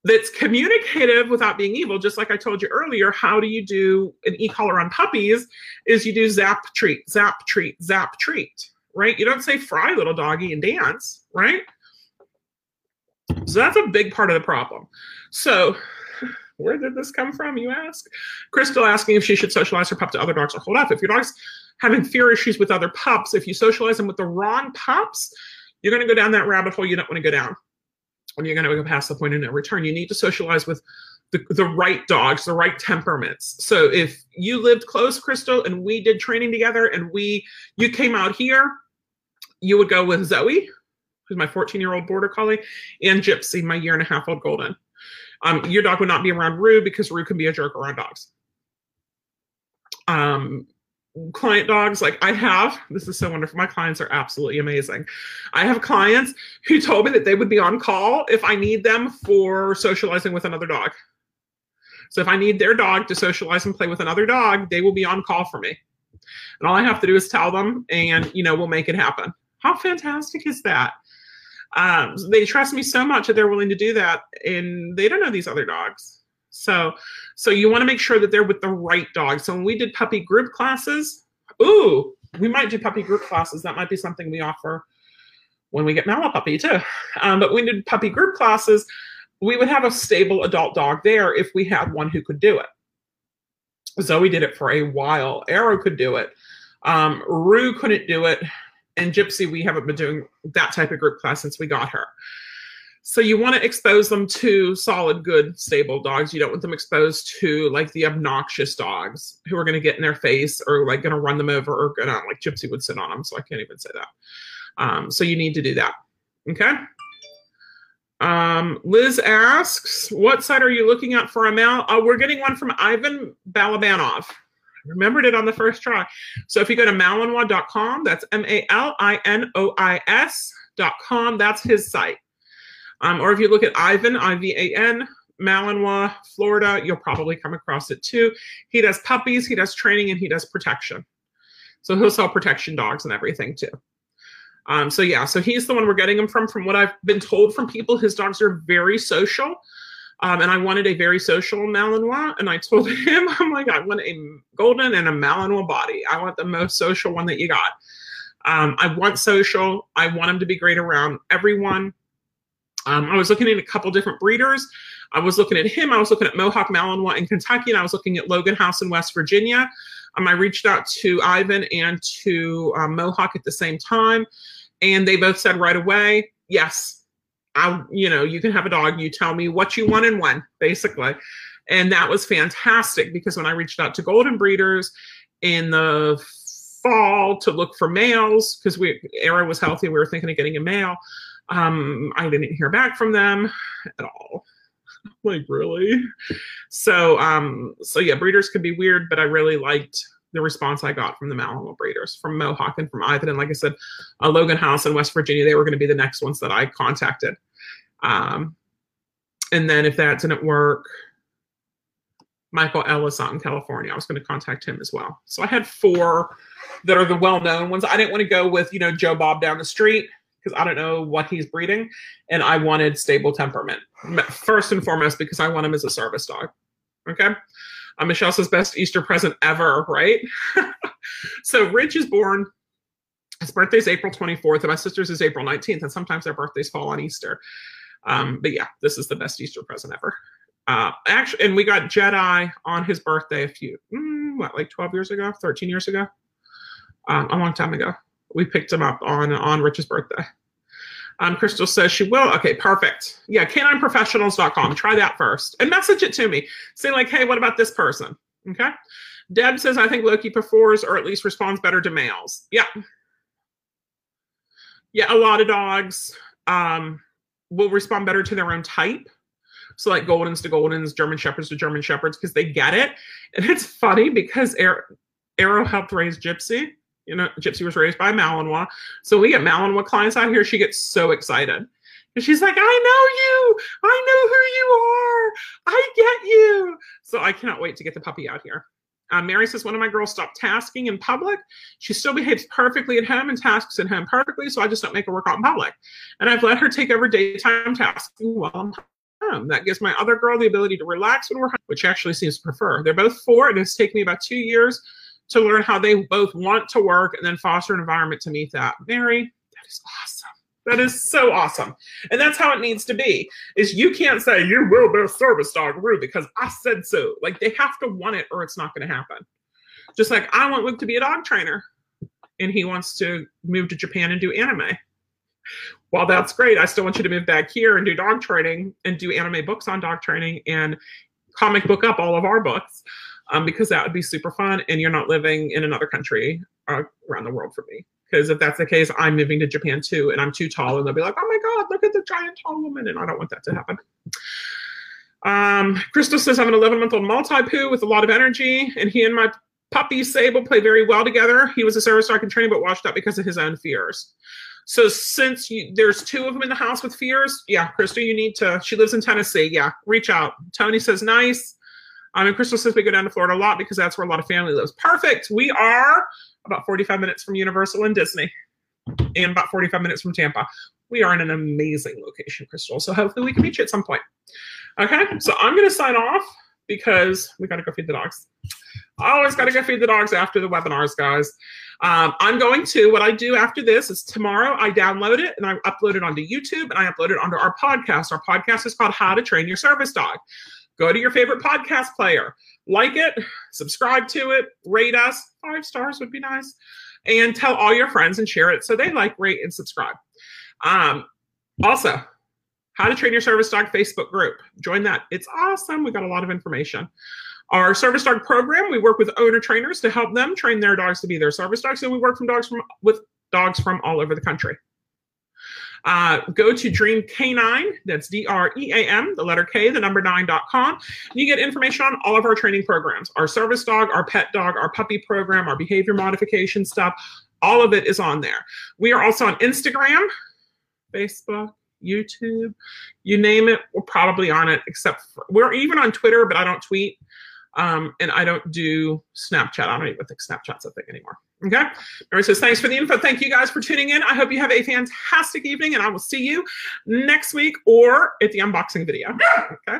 that's communicative without being evil. Just like I told you earlier, how do you do an e-collar on puppies is you do zap treat, zap treat, zap treat, right? You don't say fry little doggy and dance, right? So that's a big part of the problem. So where did this come from, you ask? Crystal asking if she should socialize her pup to other dogs or hold up. If your dog's having fear issues with other pups, if you socialize them with the wrong pups, you're going to go down that rabbit hole you don't want to go down. When you're going to go past the point of no return, you need to socialize with the, the right dogs, the right temperaments. So if you lived close, Crystal, and we did training together and we you came out here, you would go with Zoe, who's my 14 year old border collie, and Gypsy, my year and a half old golden. Um, your dog would not be around Rue because Rue can be a jerk around dogs. Um, client dogs like i have this is so wonderful my clients are absolutely amazing. I have clients who told me that they would be on call if i need them for socializing with another dog. So if i need their dog to socialize and play with another dog they will be on call for me. And all i have to do is tell them and you know we'll make it happen. How fantastic is that? Um, they trust me so much that they're willing to do that, and they don't know these other dogs. So, so you want to make sure that they're with the right dog. So when we did puppy group classes, ooh, we might do puppy group classes. That might be something we offer when we get Malapuppy too. Um, but we did puppy group classes, we would have a stable adult dog there if we had one who could do it. Zoe did it for a while. Arrow could do it. Um, Rue couldn't do it and Gypsy, we haven't been doing that type of group class since we got her. So you want to expose them to solid, good, stable dogs. You don't want them exposed to like the obnoxious dogs who are going to get in their face or like going to run them over or gonna like Gypsy would sit on them. So I can't even say that. Um, so you need to do that. Okay. Um, Liz asks, what site are you looking at for a mail? Oh, we're getting one from Ivan Balabanov remembered it on the first try. So if you go to malinois.com, that's M A L I N O I S.com, that's his site. Um, or if you look at Ivan, I V A N, Malinois, Florida, you'll probably come across it too. He does puppies, he does training, and he does protection. So he'll sell protection dogs and everything too. Um, so yeah, so he's the one we're getting him from. From what I've been told from people, his dogs are very social. Um, and I wanted a very social Malinois. And I told (laughs) him, I'm like, I want a golden and a Malinois body. I want the most social one that you got. Um, I want social. I want him to be great around everyone. Um, I was looking at a couple different breeders. I was looking at him. I was looking at Mohawk Malinois in Kentucky, and I was looking at Logan House in West Virginia. Um, I reached out to Ivan and to um, Mohawk at the same time, and they both said right away, yes, I, you know, you can have a dog. You tell me what you want and when, basically. And that was fantastic because when I reached out to golden breeders in the fall to look for males, because we Arrow was healthy, we were thinking of getting a male. Um, I didn't hear back from them at all. (laughs) like really? So um, so yeah, breeders could be weird, but I really liked the response I got from the Malinois breeders, from Mohawk and from Ivan. And like I said, uh, Logan House in West Virginia, they were going to be the next ones that I contacted. Um, and then if that didn't work, Michael Ellis out in California, I was going to contact him as well. So I had four that are the well-known ones. I didn't want to go with, you know, Joe Bob down the street because I don't know what he's breeding. And I wanted stable temperament first and foremost because I want him as a service dog. Okay. Uh, Michelle says best Easter present ever, right? (laughs) so Rich is born. His birthday is April 24th, and my sister's is April 19th, and sometimes their birthdays fall on Easter. Um, but yeah, this is the best Easter present ever. Uh, actually, and we got Jedi on his birthday a few, mm, what, like 12 years ago, 13 years ago, um, a long time ago. We picked him up on on Rich's birthday. Um, Crystal says she will. Okay, perfect. Yeah, canineprofessionals.com. Try that first and message it to me. Say, like, hey, what about this person? Okay. Deb says, I think Loki prefers or at least responds better to males. Yeah. Yeah, a lot of dogs um, will respond better to their own type. So, like Goldens to Goldens, German Shepherds to German Shepherds, because they get it. And it's funny because Arrow helped raise Gypsy. You know, Gypsy was raised by Malinois. So we get Malinois clients out here. She gets so excited. And she's like, I know you. I know who you are. I get you. So I cannot wait to get the puppy out here. Uh, Mary says, one of my girls stopped tasking in public. She still behaves perfectly at home and tasks at home perfectly, so I just don't make her work out in public. And I've let her take over daytime tasking while I'm home. That gives my other girl the ability to relax when we're home, which actually seems to prefer. They're both four, and it's taken me about two years to learn how they both want to work and then foster an environment to meet that. Mary, that is awesome. That is so awesome. And that's how it needs to be. Is you can't say you will be a service dog Rue because I said so. Like they have to want it or it's not going to happen. Just like I want Luke to be a dog trainer and he wants to move to Japan and do anime. Well, that's great. I still want you to move back here and do dog training and do anime books on dog training and comic book up all of our books um, because that would be super fun. And you're not living in another country uh, around the world for me. Because if that's the case, I'm moving to Japan too, and I'm too tall, and they'll be like, "Oh my God, look at the giant tall woman," and I don't want that to happen. Um, Crystal says I'm an 11 month old Maltipoo with a lot of energy, and he and my puppy Sable play very well together. He was a service dog in training, but washed up because of his own fears. So since you, there's two of them in the house with fears, yeah, Crystal, you need to. She lives in Tennessee. Yeah, reach out. Tony says nice. Um, and Crystal says we go down to Florida a lot because that's where a lot of family lives. Perfect. We are about 45 minutes from Universal and Disney, and about 45 minutes from Tampa. We are in an amazing location, Crystal. So hopefully we can meet you at some point. Okay, so I'm going to sign off because we got to go feed the dogs. I always got to go feed the dogs after the webinars, guys. Um, I'm going to, what I do after this is tomorrow I download it and I upload it onto YouTube and I upload it onto our podcast. Our podcast is called How to Train Your Service Dog. Go to your favorite podcast player, like it, subscribe to it, rate us. Five stars would be nice. And tell all your friends and share it so they like, rate, and subscribe. Um, also, how to train your service dog Facebook group. Join that. It's awesome. We got a lot of information. Our service dog program, we work with owner trainers to help them train their dogs to be their service dogs. And we work from dogs from with dogs from all over the country. Uh, go to Dream K9, that's D R E A M, the letter K, the number nine.com. You get information on all of our training programs our service dog, our pet dog, our puppy program, our behavior modification stuff. All of it is on there. We are also on Instagram, Facebook, YouTube, you name it, we're probably on it, except for, we're even on Twitter, but I don't tweet. Um, and I don't do Snapchat. I don't even think Snapchat's a thing anymore. Okay. Mary says, thanks for the info. Thank you guys for tuning in. I hope you have a fantastic evening, and I will see you next week or at the unboxing video. Okay.